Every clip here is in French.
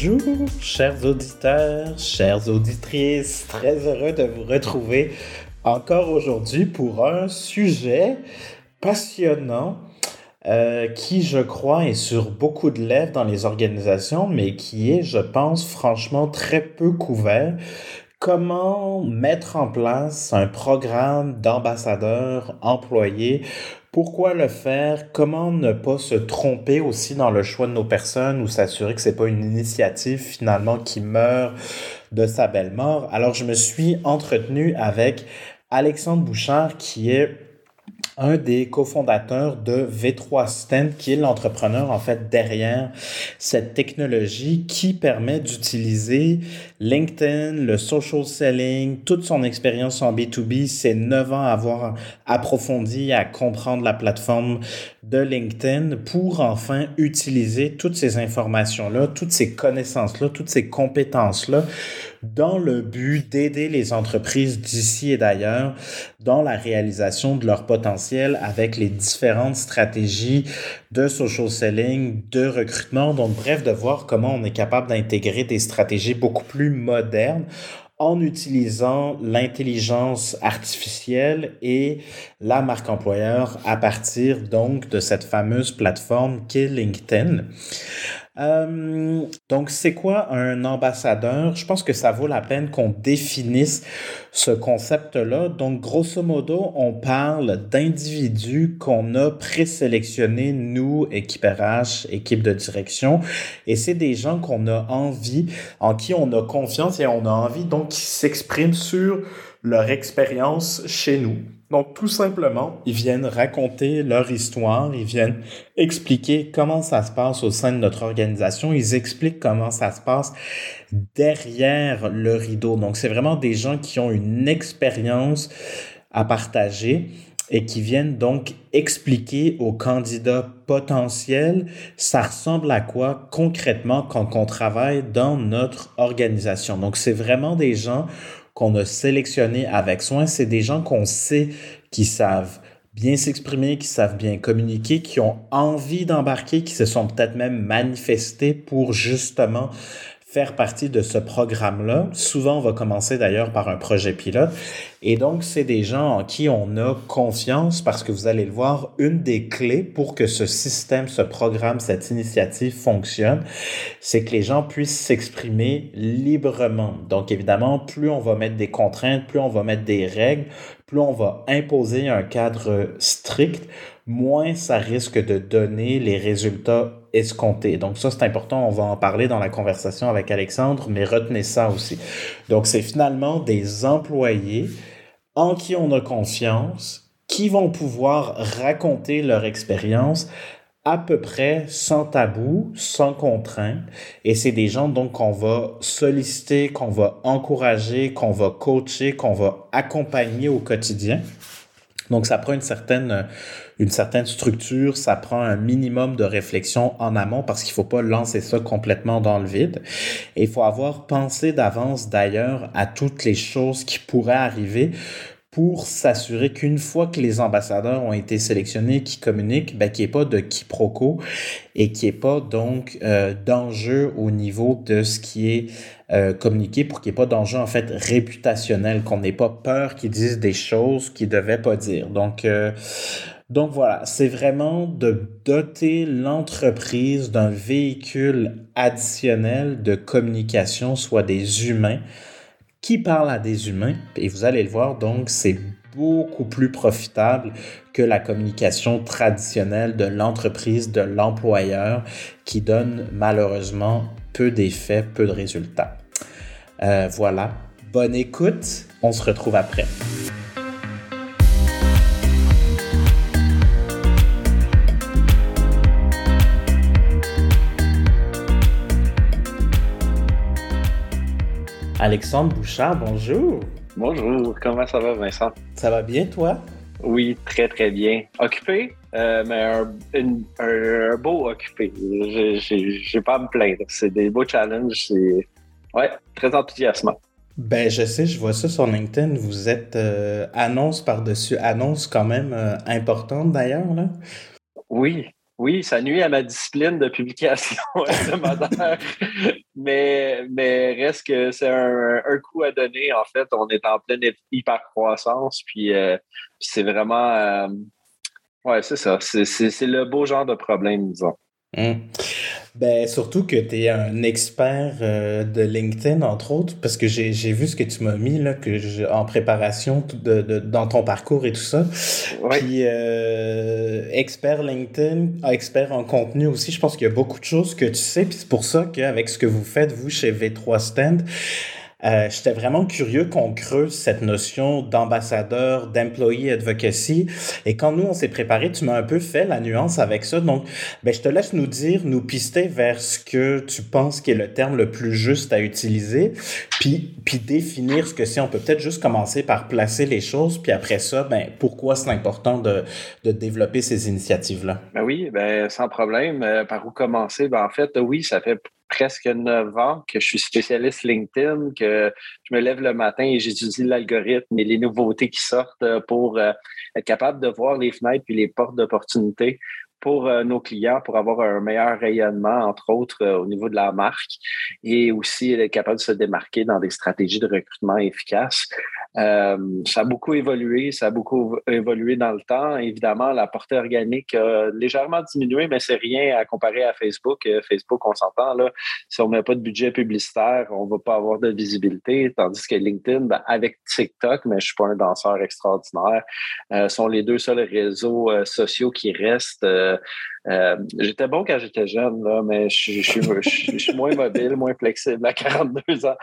Bonjour, chers auditeurs, chères auditrices, très heureux de vous retrouver encore aujourd'hui pour un sujet passionnant euh, qui, je crois, est sur beaucoup de lèvres dans les organisations, mais qui est, je pense, franchement très peu couvert. Comment mettre en place un programme d'ambassadeurs employés pourquoi le faire? Comment ne pas se tromper aussi dans le choix de nos personnes ou s'assurer que c'est pas une initiative finalement qui meurt de sa belle mort? Alors, je me suis entretenu avec Alexandre Bouchard qui est un des cofondateurs de V3 Stand, qui est l'entrepreneur en fait derrière cette technologie qui permet d'utiliser LinkedIn, le social selling, toute son expérience en B2B, ses neuf ans à avoir approfondi, à comprendre la plateforme de LinkedIn pour enfin utiliser toutes ces informations-là, toutes ces connaissances-là, toutes ces compétences-là dans le but d'aider les entreprises d'ici et d'ailleurs dans la réalisation de leur potentiel avec les différentes stratégies de social selling, de recrutement. Donc, bref, de voir comment on est capable d'intégrer des stratégies beaucoup plus modernes en utilisant l'intelligence artificielle et la marque employeur à partir donc de cette fameuse plateforme qu'est LinkedIn. Euh, donc, c'est quoi un ambassadeur? Je pense que ça vaut la peine qu'on définisse ce concept-là. Donc, grosso modo, on parle d'individus qu'on a présélectionnés, nous, équipe RH, équipe de direction, et c'est des gens qu'on a envie, en qui on a confiance et on a envie, donc, qui s'expriment sur leur expérience chez nous. Donc, tout simplement, ils viennent raconter leur histoire, ils viennent expliquer comment ça se passe au sein de notre organisation, ils expliquent comment ça se passe derrière le rideau. Donc, c'est vraiment des gens qui ont une expérience à partager et qui viennent donc expliquer aux candidats potentiels ça ressemble à quoi concrètement quand on travaille dans notre organisation. Donc, c'est vraiment des gens qu'on a sélectionnés avec soin, c'est des gens qu'on sait qui savent bien s'exprimer, qui savent bien communiquer, qui ont envie d'embarquer, qui se sont peut-être même manifestés pour justement faire partie de ce programme-là. Souvent, on va commencer d'ailleurs par un projet pilote. Et donc, c'est des gens en qui on a confiance parce que vous allez le voir, une des clés pour que ce système, ce programme, cette initiative fonctionne, c'est que les gens puissent s'exprimer librement. Donc, évidemment, plus on va mettre des contraintes, plus on va mettre des règles, plus on va imposer un cadre strict, moins ça risque de donner les résultats escompté. Donc ça, c'est important, on va en parler dans la conversation avec Alexandre, mais retenez ça aussi. Donc c'est finalement des employés en qui on a confiance, qui vont pouvoir raconter leur expérience à peu près sans tabou, sans contrainte. Et c'est des gens donc qu'on va solliciter, qu'on va encourager, qu'on va coacher, qu'on va accompagner au quotidien. Donc ça prend une certaine une certaine structure, ça prend un minimum de réflexion en amont parce qu'il faut pas lancer ça complètement dans le vide. Et il faut avoir pensé d'avance d'ailleurs à toutes les choses qui pourraient arriver pour s'assurer qu'une fois que les ambassadeurs ont été sélectionnés, qui communiquent, ben, qu'il n'y ait pas de quiproquo et qu'il n'y ait pas donc euh, d'enjeu au niveau de ce qui est euh, communiqué pour qu'il n'y ait pas d'enjeu en fait réputationnel, qu'on n'ait pas peur qu'ils disent des choses qu'ils ne devaient pas dire. Donc, euh, donc voilà, c'est vraiment de doter l'entreprise d'un véhicule additionnel de communication, soit des humains qui parlent à des humains. Et vous allez le voir, donc c'est beaucoup plus profitable que la communication traditionnelle de l'entreprise, de l'employeur, qui donne malheureusement peu d'effets, peu de résultats. Euh, voilà, bonne écoute, on se retrouve après. Alexandre Bouchard, bonjour. Bonjour, comment ça va Vincent? Ça va bien toi? Oui, très très bien. Occupé, euh, mais un, beau occupé. J'ai pas à me plaindre. C'est des beaux challenges. C'est ouais, très enthousiasmant. Ben, je sais, je vois ça sur LinkedIn. Vous êtes euh, annonce par-dessus annonce quand même euh, importante d'ailleurs, là. Oui, Oui, ça nuit à ma discipline de publication hebdomadaire, mais, mais reste que c'est un, coup à donner. En fait, on est en pleine hyper-croissance, puis c'est vraiment... Ouais, c'est ça. C'est le beau genre de problème, disons. Hum. Ben, surtout que tu es un expert euh, de LinkedIn, entre autres, parce que j'ai vu ce que tu m'as mis là, que en préparation de, de, dans ton parcours et tout ça. Puis, euh, expert LinkedIn, ah, expert en contenu aussi, je pense qu'il y a beaucoup de choses que tu sais. Puis c'est pour ça qu'avec ce que vous faites, vous, chez V3 Stand, euh, J'étais vraiment curieux qu'on creuse cette notion d'ambassadeur, d'employee advocacy. Et quand nous, on s'est préparé, tu m'as un peu fait la nuance avec ça. Donc, ben, je te laisse nous dire, nous pister vers ce que tu penses qui est le terme le plus juste à utiliser, puis, puis définir ce que c'est. On peut peut-être juste commencer par placer les choses, puis après ça, ben, pourquoi c'est important de, de développer ces initiatives-là? Ben oui, ben, sans problème. Euh, par où commencer? Ben, en fait, oui, ça fait presque neuf ans que je suis spécialiste LinkedIn, que je me lève le matin et j'étudie l'algorithme et les nouveautés qui sortent euh, pour euh, être capable de voir les fenêtres puis les portes d'opportunité pour euh, nos clients, pour avoir un meilleur rayonnement, entre autres, au niveau de la marque, et aussi être capable de se démarquer dans des stratégies de recrutement efficaces. Euh, ça a beaucoup évolué, ça a beaucoup évolué dans le temps. Évidemment, la portée organique a légèrement diminué, mais c'est rien à comparer à Facebook. Euh, Facebook, on s'entend, là, si on met pas de budget publicitaire, on va pas avoir de visibilité, tandis que LinkedIn, ben, avec TikTok, mais je suis pas un danseur extraordinaire, euh, sont les deux seuls réseaux sociaux qui restent. j'étais bon quand j'étais jeune, là, mais je suis moins mobile, moins flexible à 42 ans.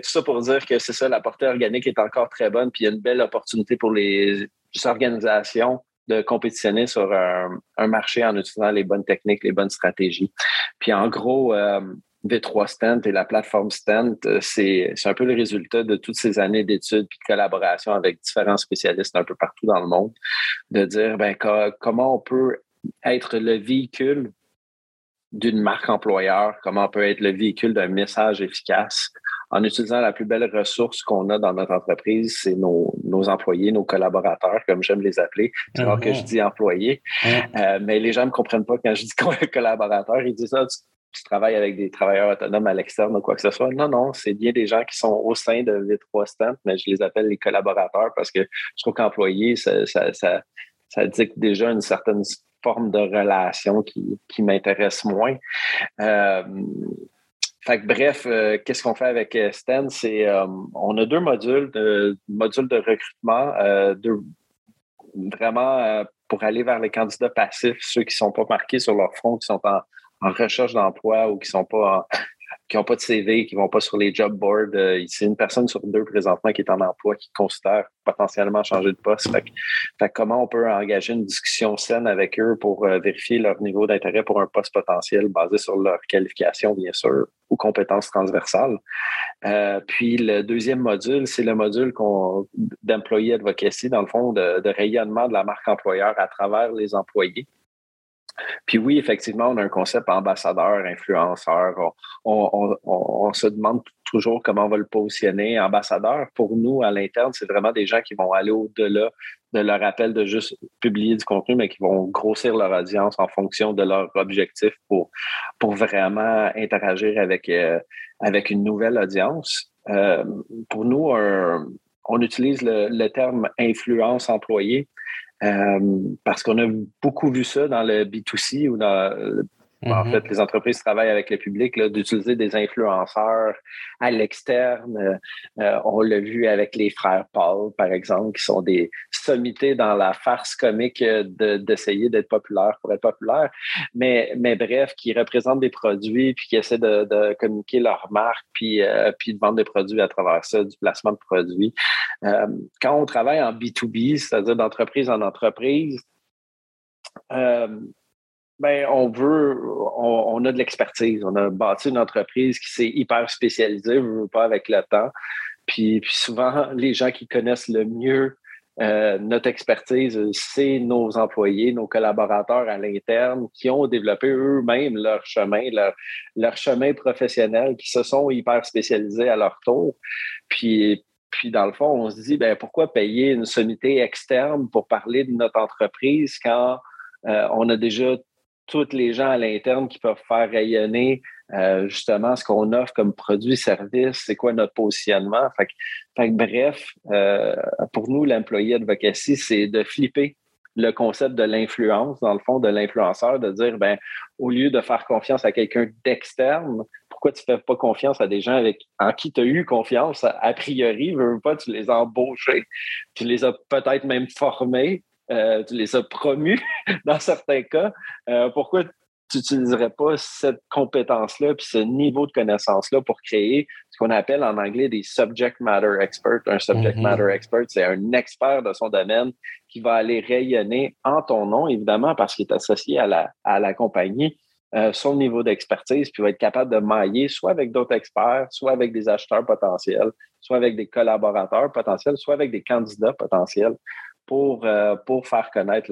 Tout ça pour dire que c'est ça, la portée organique est encore très bonne, puis il y a une belle opportunité pour les organisations de compétitionner sur un, marché en utilisant les bonnes techniques, les bonnes stratégies. Puis en gros, euh, V3 Stent et la plateforme Stent, euh, c'est un peu le résultat de toutes ces années d'études puis de collaboration avec différents spécialistes un peu partout dans le monde, de dire ben, comment on peut être le véhicule d'une marque employeur, comment on peut être le véhicule d'un message efficace en utilisant la plus belle ressource qu'on a dans notre entreprise, c'est nos, employés, nos collaborateurs, comme j'aime les appeler. alors que je mhm. dis employés. Euh, mais les gens ne me comprennent pas quand je dis collaborateurs. Ils disent ça, ah, tu, travailles avec des travailleurs autonomes à l'externe ou quoi que ce soit. Non, non, c'est bien des gens qui sont au sein de V3 Stamp, mais je les appelle les collaborateurs parce que je trouve qu'employé, ça, ça, ça, ça dicte déjà une certaine forme de relation qui, qui m'intéresse moins. Euh, fait que, bref, euh, qu'est-ce qu'on fait avec euh, Stan? C'est euh, on a deux modules, de, module de recrutement, vraiment pour aller vers les candidats passifs, ceux qui ne sont pas marqués sur leur front, qui sont en, en recherche d'emploi ou qui ne sont pas en, qui n'ont pas de CV, qui ne vont pas sur les job boards. Euh, une personne sur deux présentement qui est en emploi, qui considère potentiellement changer de poste. Fait, comment on peut engager une discussion saine avec eux pour euh, vérifier leur niveau d'intérêt pour un poste potentiel basé sur leur qualification, bien sûr, ou compétences transversales? Euh, puis le deuxième module, c'est le module d'employé advocacy, dans le fond, de rayonnement de la marque employeur à travers les employés. Puis oui, effectivement, on a un concept ambassadeur, influenceur. On, se demande toujours comment on va le positionner. Ambassadeur, pour nous, à l'interne, c'est vraiment des gens qui vont aller au-delà de leur appel de juste publier du contenu, mais qui vont grossir leur audience en fonction de leur objectif pour, pour vraiment interagir avec, euh, avec une nouvelle audience. Euh, pour nous, on utilise le, le terme influence employée euh, parce qu'on a beaucoup vu ça dans le B2C ou dans en mm-hmm. fait, les entreprises travaillent avec le public, d'utiliser des influenceurs à l'externe. Euh, euh, on l'a vu avec les frères Paul, par exemple, qui sont des sommités dans la farce comique d'essayer d'être populaire pour être populaire. Mais, mais bref, qui représentent des produits, puis qui essaient de, communiquer leur marque, puis, euh, puis de vendre des produits à travers ça, du placement de produits. quand on travaille en B2B, c'est-à-dire d'entreprise en entreprise, ben, on veut, on, a de l'expertise. On a bâti une entreprise qui s'est hyper spécialisée, veut pas avec le temps. Puis, souvent, les gens qui connaissent le mieux euh, notre expertise, c'est nos employés, nos collaborateurs à l'interne qui ont développé eux-mêmes leur chemin, leur, leur chemin professionnel, qui se sont hyper spécialisés à leur tour. Puis, puis dans le fond, on se dit, ben, pourquoi payer une sommité externe pour parler de notre entreprise quand on a déjà tous les gens à l'interne qui peuvent faire rayonner justement ce qu'on offre comme produit, service, c'est quoi notre positionnement. Fait que, bref, pour nous, l'employé advocacy, c'est de flipper le concept de l'influence, dans le fond, de l'influenceur, de dire, ben, au lieu de faire confiance à quelqu'un d'externe, pourquoi tu ne fais pas confiance à des gens avec, en qui tu as eu confiance, a priori, veux pas, tu les as embauchés, tu les as peut-être même formés, euh, tu les as promus dans certains cas. Euh, pourquoi tu n'utiliserais pas cette compétence-là puis ce niveau de connaissance-là pour créer ce qu'on appelle en anglais des subject matter experts? Un subject mm-hmm. matter expert, c'est un expert de son domaine qui va aller rayonner en ton nom, évidemment, parce qu'il est associé à la, à la compagnie, euh, son niveau d'expertise, puis va être capable de mailler soit avec d'autres experts, soit avec des acheteurs potentiels, soit avec des collaborateurs potentiels, soit avec des candidats potentiels pour, euh, pour faire connaître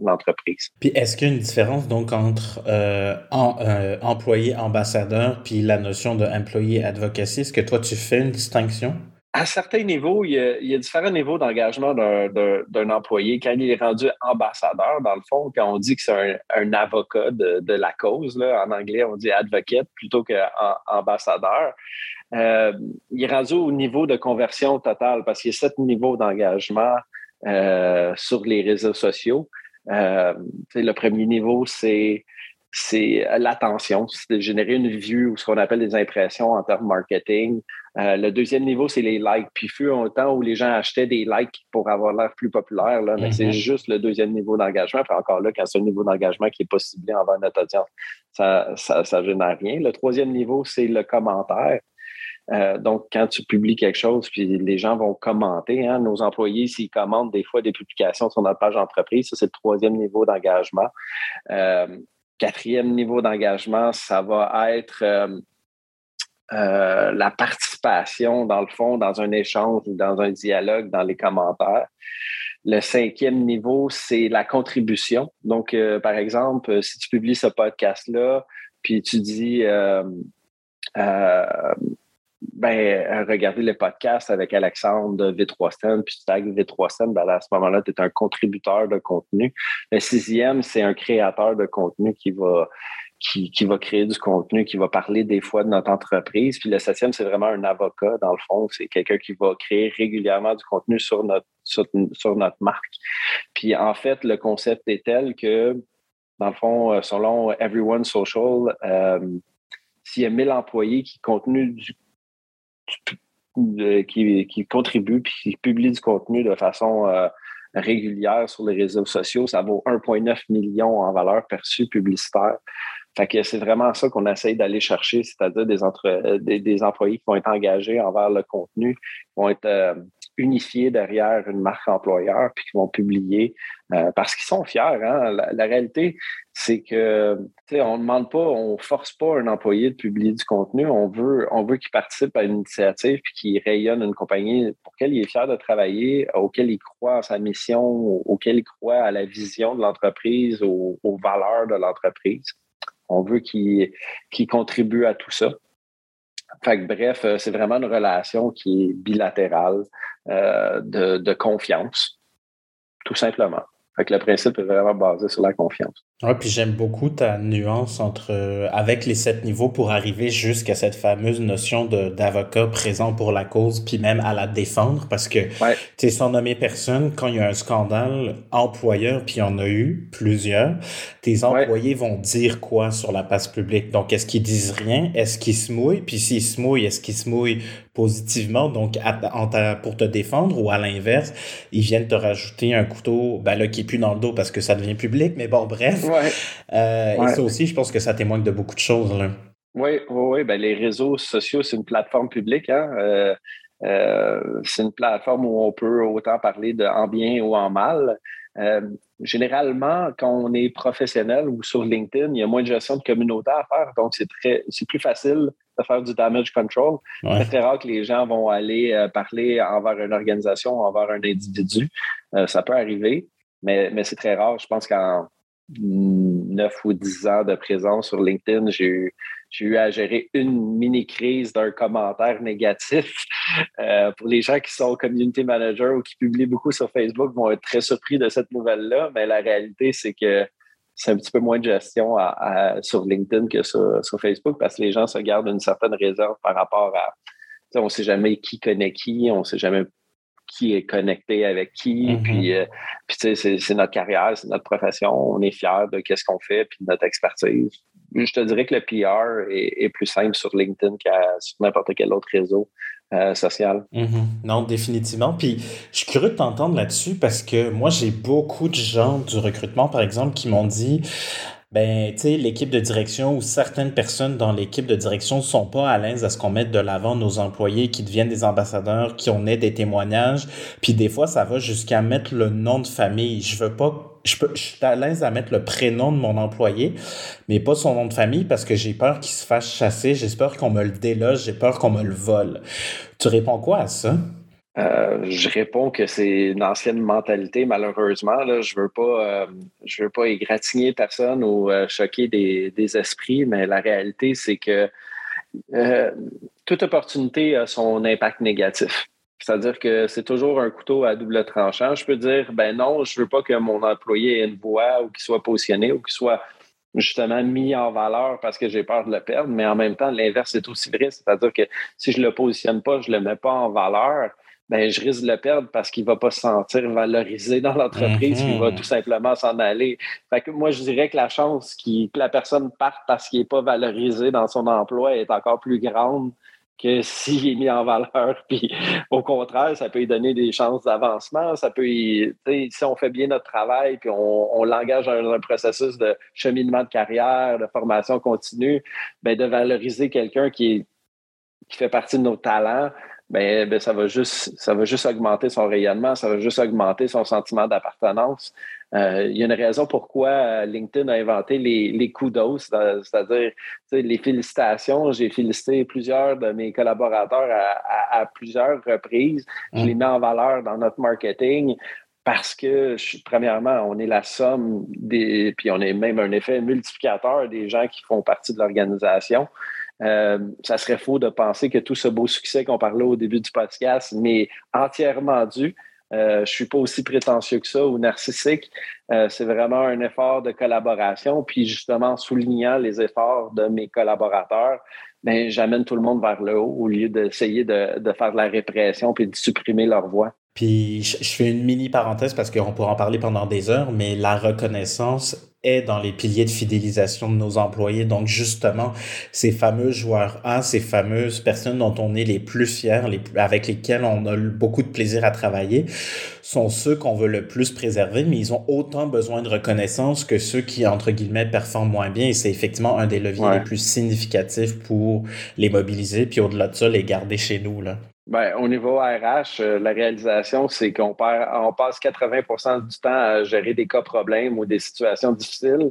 l'entreprise. puis est-ce qu'il y a une différence donc entre euh, euh, employé ambassadeur puis la notion de employé advocacy? Est-ce que toi tu fais une distinction? À certains niveaux, il y a, différents niveaux d'engagement d'un employé. Quand il est rendu ambassadeur, dans le fond, quand on dit que c'est un, avocat de, la cause, là, en anglais, on dit advocate plutôt qu'ambassadeur. il est rendu au niveau de conversion totale parce qu'il y a sept niveaux d'engagement euh, sur les réseaux sociaux. Euh, le premier niveau, c'est c'est l'attention, c'est de générer une vue ou ce qu'on appelle des impressions en termes marketing. Euh, le deuxième niveau, c'est les likes. Puis fut un temps où les gens achetaient des likes pour avoir l'air plus populaire, là, mais c'est mm-hmm. juste le deuxième niveau d'engagement. Puis encore là, quand c'est un niveau d'engagement qui est pas ciblé envers notre audience, ça, ça, ça génère rien. Le troisième niveau, c'est le commentaire. Euh, donc, quand tu publies quelque chose, puis les gens vont commenter, hein, nos employés, s'ils commentent des fois des publications sur notre page entreprise, ça, c'est le troisième niveau d'engagement. Euh, quatrième niveau d'engagement, ça va être euh, la participation, dans le fond, dans un échange ou dans un dialogue, dans les commentaires. Le cinquième niveau, c'est la contribution. Donc, par exemple, si tu publies ce podcast-là, puis tu dis ben, euh, regarder le podcast avec Alexandre de V3 puis tu tags V3 ben à ce moment-là, tu es un contributeur de contenu. Le sixième, c'est un créateur de contenu qui va, qui, qui, va créer du contenu, qui va parler des fois de notre entreprise. Puis le septième, c'est vraiment un avocat, dans le fond. C'est quelqu'un qui va créer régulièrement du contenu sur notre, sur, notre marque. Puis en fait, le concept est tel que, dans le fond, euh, selon Everyone Social, euh, s'il y a 1000 employés qui, contenu du, qui, qui contribue puis qui publie du contenu de façon euh, régulière sur les réseaux sociaux, ça vaut 1,9 million en valeur perçue publicitaire. Fait que c'est vraiment ça qu'on essaye d'aller chercher, c'est-à-dire des, des, employés qui vont être engagés envers le contenu, qui vont être euh, unifiés derrière une marque employeur, puis qui vont publier euh, parce qu'ils sont fiers. Hein? La, réalité, c'est que on ne demande pas, on force pas un employé de publier du contenu. On veut, on veut qu'il participe à une initiative puis qu'il rayonne une compagnie pour laquelle il est fier de travailler, auquel il croit à sa mission, auquel il croit à la vision de l'entreprise, aux, valeurs de l'entreprise. On veut qu'il contribue à tout ça. Fait bref, euh, c'est vraiment une relation qui est bilatérale euh, de, confiance, tout simplement. Le principe est vraiment basé sur la confiance. Oui, puis j'aime beaucoup ta nuance entre euh, avec les sept niveaux pour arriver jusqu'à cette fameuse notion de d'avocat présent pour la cause, puis même à la défendre, parce que tu sais, sans nommer personne, quand il y a un scandale employeur, puis il y en a eu plusieurs, tes employés vont dire quoi sur la place publique? Donc, est-ce qu'ils disent rien? Est-ce qu'ils se mouillent? Puis s'ils se mouillent, est-ce qu'ils se mouillent positivement, donc pour te défendre, ou à l'inverse, ils viennent te rajouter un couteau, ben là, qui est plus dans le dos parce que ça devient public, mais bon, bref. Euh, et ça aussi, je pense que ça témoigne de beaucoup de choses. Là. Oui, oui, oui. Ben, les réseaux sociaux, c'est une plateforme publique. Hein? Euh, euh, c'est une plateforme où on peut autant parler de en bien ou en mal. généralement, quand on est professionnel ou sur LinkedIn, il y a moins de gestion de communauté à faire, donc c'est très, c'est plus facile de faire du damage control. C'est très rare que les gens vont aller parler envers une organisation, envers un individu. ça peut arriver, mais, mais c'est très rare. Je pense qu'en 9 ou 10 ans de présence sur LinkedIn, j'ai eu, j'ai eu à gérer une mini-crise d'un commentaire négatif. Euh, pour les gens qui sont community manager ou qui publient beaucoup sur Facebook vont être très surpris de cette nouvelle-là, mais la réalité, c'est que c'est un petit peu moins de gestion sur LinkedIn que sur, Facebook parce que les gens se gardent une certaine réserve par rapport à. On ne sait jamais qui connaît qui, on ne sait jamais qui est connecté avec qui. Mm-hmm. Puis, euh, tu sais, c'est notre carrière, c'est notre profession. On est fiers de ce qu'on fait puis de notre expertise. Je te dirais que le PR est, plus simple sur LinkedIn qu'à sur n'importe quel autre réseau. Euh, social. Mm-hmm. Non, définitivement. Puis je suis curieux de t'entendre là-dessus parce que moi, j'ai beaucoup de gens du recrutement, par exemple, qui m'ont dit ben, tu sais, l'équipe de direction ou certaines personnes dans l'équipe de direction sont pas à l'aise à ce qu'on mette de l'avant nos employés qui deviennent des ambassadeurs, qui ont des témoignages. Puis des fois, ça va jusqu'à mettre le nom de famille. Je veux pas je, peux, je suis à l'aise à mettre le prénom de mon employé, mais pas son nom de famille parce que j'ai peur qu'il se fasse chasser, j'ai peur qu'on me le déloge, j'ai peur qu'on me le vole. Tu réponds quoi à ça? Euh, je réponds que c'est une ancienne mentalité, malheureusement. Je ne veux, pas, euh, je veux pas égratigner personne ou euh, choquer des, des, esprits, mais la réalité, c'est que toute opportunité a son impact négatif. C'est-à-dire que c'est toujours un couteau à double tranchant. Je peux dire, ben non, je ne veux pas que mon employé ait une voix ou qu'il soit positionné ou qu'il soit justement mis en valeur parce que j'ai peur de le perdre, mais en même temps, l'inverse est aussi vrai. C'est-à-dire que si je ne le positionne pas, je ne le mets pas en valeur, ben, je risque de le perdre parce qu'il ne va pas se sentir valorisé dans l'entreprise, il va mhm. tout simplement s'en aller. Fait que moi, je dirais que la chance que la personne parte parce qu'il n'est pas valorisé dans son emploi est encore plus grande que s'il est mis en valeur. Puis au contraire, ça peut lui donner des chances d'avancement. Ça peut si on fait bien notre travail, puis on, l'engage dans un processus de cheminement de carrière, de formation continue, ben, de valoriser quelqu'un qui, qui fait partie de nos talents, ben, ben, ça va juste ça va juste augmenter son rayonnement, ça va juste augmenter son sentiment d'appartenance. Euh, il y a une raison pourquoi euh, LinkedIn a inventé les, les kudos, c'est-à-dire les félicitations. J'ai félicité plusieurs de mes collaborateurs à, plusieurs reprises. Je mmh. les mets en valeur dans notre marketing parce que, premièrement, on est la somme des, puis on est même un effet multiplicateur des gens qui font partie de l'organisation. Euh, ça serait faux de penser que tout ce beau succès qu'on parlait au début du podcast m'est entièrement dû. Euh, je ne suis pas aussi prétentieux que ça ou narcissique. Euh, c'est vraiment un effort de collaboration. Puis justement, soulignant les efforts de mes collaborateurs, ben, j'amène tout le monde vers le haut au lieu d'essayer de, de, faire de la répression puis de supprimer leur voix. Puis je, fais une mini parenthèse parce qu'on pourra en parler pendant des heures, mais la reconnaissance est dans les piliers de fidélisation de nos employés. Donc justement, ces fameux joueurs A, ces fameuses personnes dont on est les plus fiers, avec lesquelles on a beaucoup de plaisir à travailler, sont ceux qu'on veut le plus préserver, mais ils ont autant besoin de reconnaissance que ceux qui, entre guillemets, performent moins bien. Et c'est effectivement un des leviers les plus significatifs pour les mobiliser, puis au-delà de ça, les garder chez nous. Là. Ben, au niveau RH, euh, la réalisation, c'est qu'on on passe 80% du temps à gérer des cas problèmes ou des situations difficiles.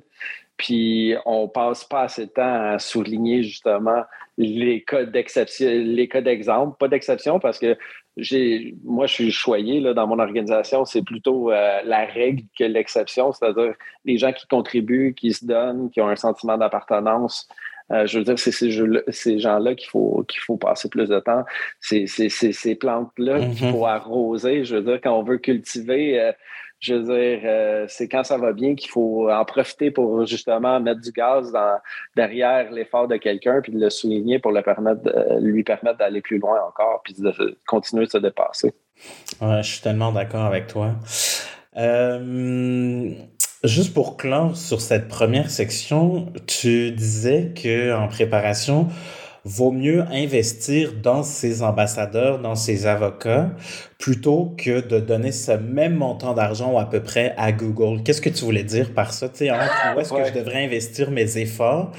Puis on passe pas assez de temps à souligner justement les cas d'exception, les cas d'exemple, pas d'exception parce que j'ai, moi je suis choyé là, dans mon organisation, c'est plutôt euh, la règle que l'exception, c'est-à-dire les gens qui contribuent, qui se donnent, qui ont un sentiment d'appartenance, euh, je veux dire, c'est ces, gens-là qu'il faut, qu'il faut passer plus de temps. C'est ces plantes-là qu'il mm-hmm. faut arroser. Je veux dire, quand on veut cultiver, euh, je veux dire, euh, c'est quand ça va bien qu'il faut en profiter pour justement mettre du gaz derrière l'effort de quelqu'un puis de le souligner pour le permettre, lui permettre d'aller plus loin encore puis de continuer de se dépasser. Ouais, je suis tellement d'accord avec toi. Juste pour clore sur cette première section, tu disais que en préparation, vaut mieux investir dans ses ambassadeurs, dans ses avocats, plutôt que de donner ce même montant d'argent ou à peu près à Google. Qu'est-ce que tu voulais dire par ça? Tu sais, où est-ce que je devrais investir mes efforts?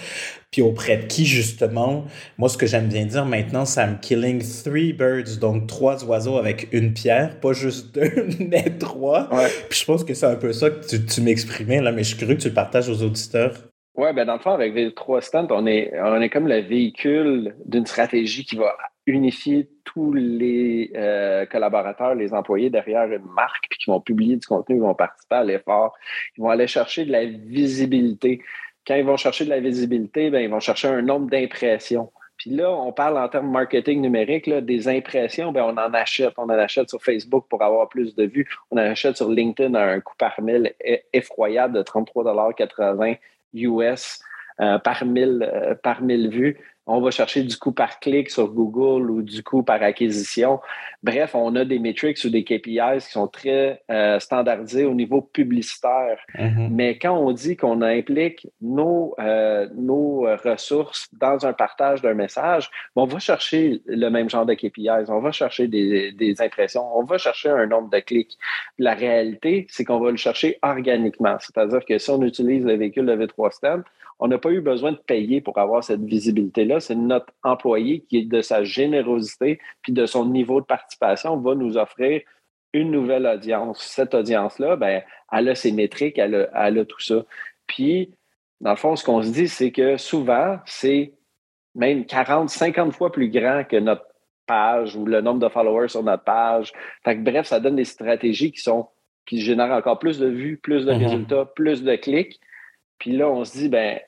Puis auprès de qui, justement, moi, ce que j'aime bien dire maintenant, c'est I'm killing three birds, donc trois oiseaux avec une pierre, pas juste deux, mais trois. Puis je pense que c'est un peu ça que tu, tu m'exprimais, là, mais je suis curieux que tu le partages aux auditeurs. Oui, ben dans le fond, avec les trois stands, on est, on est comme le véhicule d'une stratégie qui va unifier tous les euh, collaborateurs, les employés derrière une marque, puis qui vont publier du contenu, ils vont participer à l'effort, ils vont aller chercher de la visibilité quand ils vont chercher de la visibilité, ben, ils vont chercher un nombre d'impressions. Puis là, on parle en termes marketing numérique, des impressions, ben, on en achète. On en achète sur Facebook pour avoir plus de vues. On en achète sur LinkedIn à un coût par mille effroyable de 33,80 US euh, par, mille, euh, par mille vues on va chercher du coup par clic sur Google ou du coup par acquisition. Bref, on a des metrics ou des KPIs qui sont très euh, standardisés au niveau publicitaire. Mm-hmm. Mais quand on dit qu'on implique nos, euh, nos ressources dans un partage d'un message, on va chercher le même genre de KPIs, on va chercher des, des impressions, on va chercher un nombre de clics. La réalité, c'est qu'on va le chercher organiquement. C'est-à-dire que si on utilise le véhicule de V3 STEM, on n'a pas eu besoin de payer pour avoir cette visibilité-là. C'est notre employé qui, de sa générosité puis de son niveau de participation, va nous offrir une nouvelle audience. Cette audience-là, ben, elle a ses métriques, elle a, tout ça. Puis, dans le fond, ce qu'on se dit, c'est que souvent, c'est même 40, 50 fois plus grand que notre page ou le nombre de followers sur notre page. bref, ça donne des stratégies qui sont qui génèrent encore plus de vues, plus de mm-hmm. résultats, plus de clics. Puis là, on se dit, ben,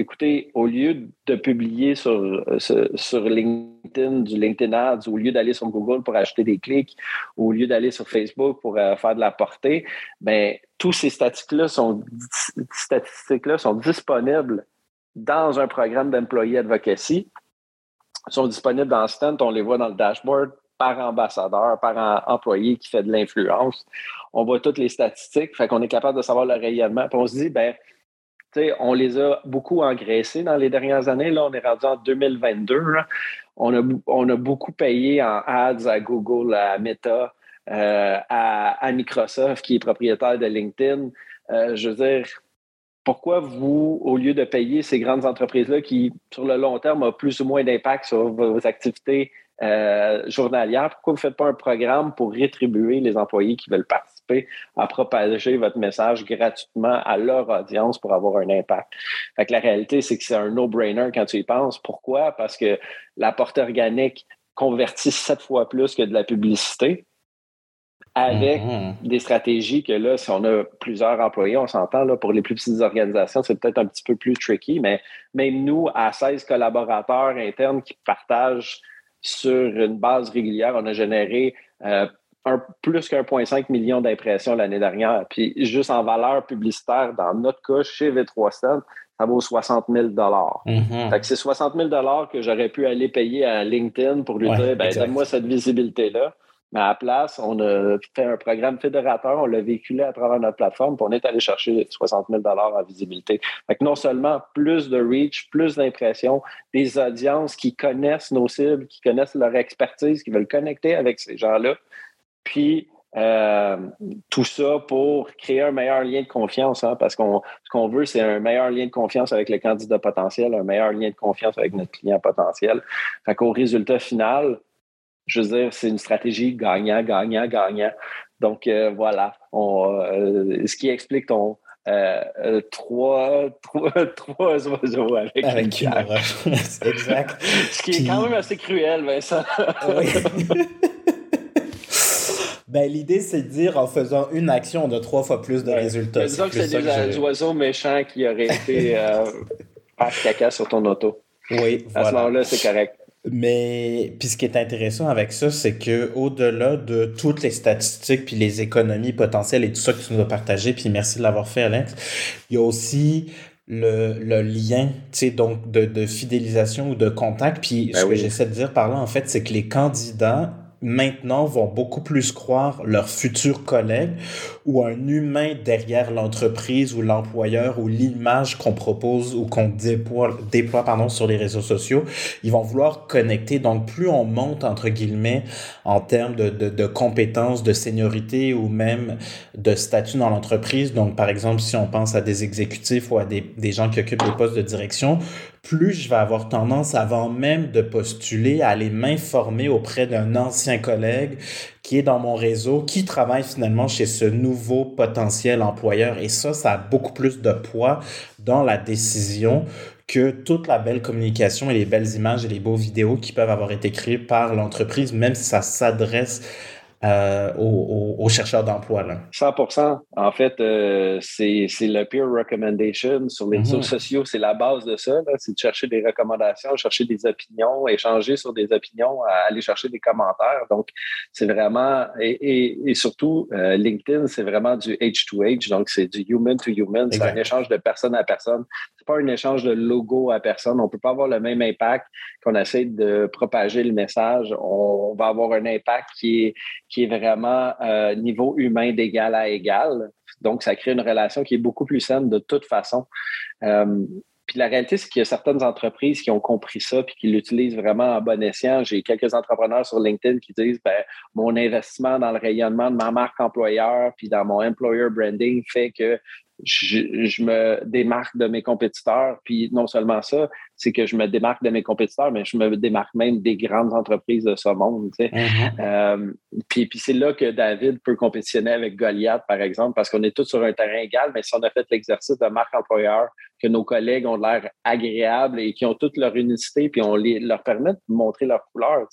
écoutez, au lieu de publier sur, euh, sur LinkedIn, du LinkedIn Ads, au lieu d'aller sur Google pour acheter des clics, au lieu d'aller sur Facebook pour euh, faire de la portée, ben, tous ces statistiques-là sont, statistiques-là sont disponibles dans un programme d'employé advocacy. Sont disponibles dans Stent, on les voit dans le dashboard par ambassadeur, par employé qui fait de l'influence. On voit toutes les statistiques, fait qu'on est capable de savoir le rayonnement. Puis on se dit, ben, on les a beaucoup engraissés dans les dernières années. Là, on est rendu en 2022. On, a, beaucoup payé en ads à Google, à Meta, euh, à, Microsoft, qui est propriétaire de LinkedIn. Euh, je veux dire, pourquoi vous, au lieu de payer ces grandes entreprises-là qui, sur le long terme, ont plus ou moins d'impact sur vos activités euh, journalières, pourquoi vous ne faites pas un programme pour rétribuer les employés qui veulent participer? À propager votre message gratuitement à leur audience pour avoir un impact. Fait la réalité, c'est que c'est un no-brainer quand tu y penses. Pourquoi? Parce que la portée organique convertit sept fois plus que de la publicité avec mm-hmm. des stratégies que là, si on a plusieurs employés, on s'entend, là, pour les plus petites organisations, c'est peut-être un petit peu plus tricky, mais même nous, à 16 collaborateurs internes qui partagent sur une base régulière, on a généré euh, un, plus qu'1,5 million d'impressions l'année dernière. Puis juste en valeur publicitaire, dans notre cas, chez V3 ça vaut 60 000 mm-hmm. Fait que c'est 60 000 que j'aurais pu aller payer à LinkedIn pour lui dire, ben, donne-moi cette visibilité-là. Mais à la place, on a fait un programme fédérateur, on l'a véhiculé à travers notre plateforme, puis on est allé chercher 60 000 en visibilité. Fait que non seulement plus de reach, plus d'impressions, des audiences qui connaissent nos cibles, qui connaissent leur expertise, qui veulent connecter avec ces gens-là, puis euh, tout ça pour créer un meilleur lien de confiance, hein, parce qu'on ce qu'on veut, c'est un meilleur lien de confiance avec le candidat potentiel, un meilleur lien de confiance avec notre client potentiel. Fait qu'au résultat final, je veux dire, c'est une stratégie gagnant, gagnant, gagnant. Donc euh, voilà, euh, ce qui explique ton, trois, trois, trois oiseaux avec, avec une exact. Ce qui est quand même assez cruel, Vincent. oui. Ben, l'idée, c'est de dire en faisant une action, on a trois fois plus de résultats. Disons que c'est des, oiseaux méchants qui auraient été euh, caca sur ton auto. Oui, À ce moment-là, c'est correct. Mais puis ce qui est intéressant avec ça, c'est que au-delà de toutes les statistiques puis les économies potentielles et tout ça que tu nous as partagé, puis merci de l'avoir fait, Alex, il y a aussi le, le lien, tu sais, donc de, de, fidélisation ou de contact. Puis ben ce que j'essaie de dire par là, en fait, c'est que les candidats maintenant vont beaucoup plus croire leurs futurs collègues ou un humain derrière l'entreprise ou l'employeur ou l'image qu'on propose ou qu'on déploie, pardon, sur les réseaux sociaux. Ils vont vouloir connecter. Donc, plus on monte, entre guillemets, en termes de, de, de compétences, de seniorité ou même de statut dans l'entreprise. Donc, par exemple, si on pense à des exécutifs ou à des, des gens qui occupent des postes de direction, plus je vais avoir tendance, avant même de postuler, à aller m'informer auprès d'un ancien collègue qui est dans mon réseau, qui travaille finalement chez ce nouveau potentiel employeur. Et ça, ça a beaucoup plus de poids dans la décision que toute la belle communication et les belles images et les beaux vidéos qui peuvent avoir été créées par l'entreprise, même si ça s'adresse euh, aux, chercheurs d'emploi. 100% En fait, euh, c'est le peer recommendation sur les réseaux mhm. sociaux. C'est la base de ça. C'est de chercher des recommandations, chercher des opinions, échanger sur des opinions, aller chercher des commentaires. Donc, c'est vraiment, et, et, surtout, euh, LinkedIn, c'est vraiment du H2H. Donc, c'est du human to human. C'est un échange de personne à personne. C'est pas un échange de logo à personne. On peut pas avoir le même impact qu'on essaie de propager le message. On va avoir un impact qui est, qui est vraiment euh, niveau humain d'égal à égal. Donc, ça crée une relation qui est beaucoup plus saine de toute façon. Euh, puis la réalité, c'est qu'il y a certaines entreprises qui ont compris ça puis qui l'utilisent vraiment en bon escient. J'ai quelques entrepreneurs sur LinkedIn qui disent ben, mon investissement dans le rayonnement de ma marque employeur puis dans mon employer branding fait que je, me démarque de mes compétiteurs. Puis non seulement ça, c'est que je me démarque de mes compétiteurs, mais je me démarque même des grandes entreprises de ce monde. Mm-hmm. Euh, puis, puis c'est là que David peut compétitionner avec Goliath, par exemple, parce qu'on est tous sur un terrain égal, mais si on a fait l'exercice de marque employeur, que nos collègues ont l'air agréables et qui ont toute leur unicité, puis on les, leur permet de montrer leur couleur.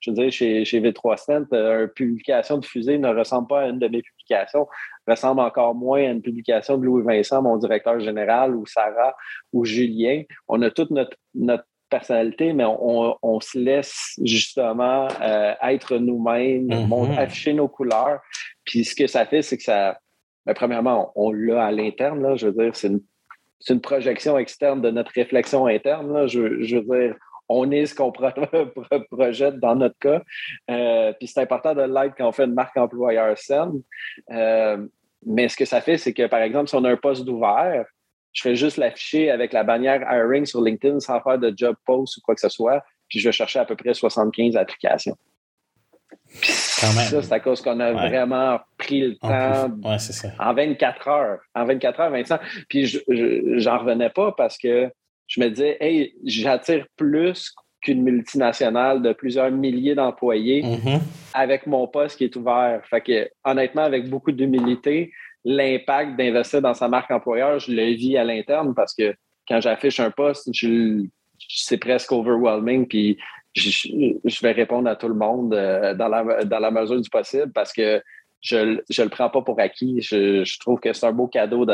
Je veux dire, chez, chez V3 Cent, euh, une publication de fusée ne ressemble pas à une de mes publications ressemble encore moins à une publication de Louis Vincent, mon directeur général, ou Sarah, ou Julien. On a toute notre, notre personnalité, mais on, se laisse justement euh, être nous-mêmes, mm-hmm. afficher nos couleurs. Puis ce que ça fait, c'est que ça, ben, premièrement, on, l'a à l'interne, je veux dire, c'est une, projection externe de notre réflexion interne. je, veux dire, on est ce qu'on projette dans notre cas. Euh, puis c'est important de l'être quand on fait une marque employeur saine. Euh, mais ce que ça fait, c'est que, par exemple, si on a un poste d'ouvert, je fais juste l'afficher avec la bannière hiring sur LinkedIn sans faire de job post ou quoi que ce soit, puis je vais chercher à peu près 75 applications. ça, c'est à cause qu'on a vraiment pris le temps en 24 heures. En 24 heures, Vincent. Puis j'en revenais pas parce que je me disais, hey, j'attire plus qu'une multinationale de plusieurs milliers d'employés mm-hmm. avec mon poste qui est ouvert. Fait que, honnêtement, avec beaucoup d'humilité, l'impact d'investir dans sa marque employeur, je le vis à l'interne parce que quand j'affiche un poste, c'est presque overwhelming. Puis je, vais répondre à tout le monde euh, dans, la, dans la mesure du possible parce que je ne le prends pas pour acquis. Je, trouve que c'est un beau cadeau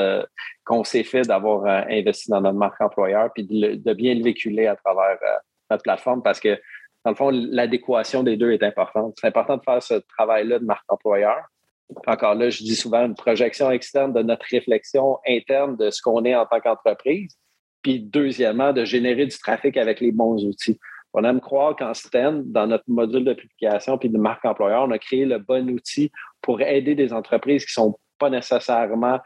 qu'on s'est fait d'avoir euh, investi dans notre marque employeur puis de, bien le véhiculer à travers euh, plateforme parce que, dans le fond, l'adéquation des deux est importante. C'est important de faire ce travail-là de marque employeur. Encore là, je dis souvent une projection externe de notre réflexion interne de ce qu'on est en tant qu'entreprise. Puis, deuxièmement, de générer du trafic avec les bons outils. On aime croire qu'en STEM, dans notre module de publication puis de marque employeur, on a créé le bon outil pour aider des entreprises qui ne sont pas nécessairement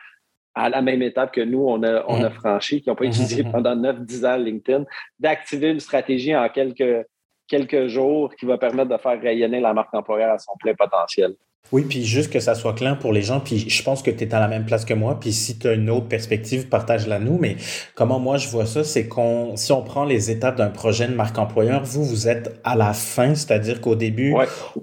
à la même étape que nous, on a, on a mm. franchi, qui n'ont pas utilisé mm-hmm. pendant 9-10 ans LinkedIn, d'activer une stratégie en quelques, quelques jours qui va permettre de faire rayonner la marque employeur à son plein potentiel. Oui, puis juste que ça soit clair pour les gens, puis je pense que tu es à la même place que moi, puis si tu as une autre perspective, partage-la nous, mais comment moi je vois ça, c'est qu'on si on prend les étapes d'un projet de marque employeur, vous, vous êtes à la fin, c'est-à-dire qu'au début,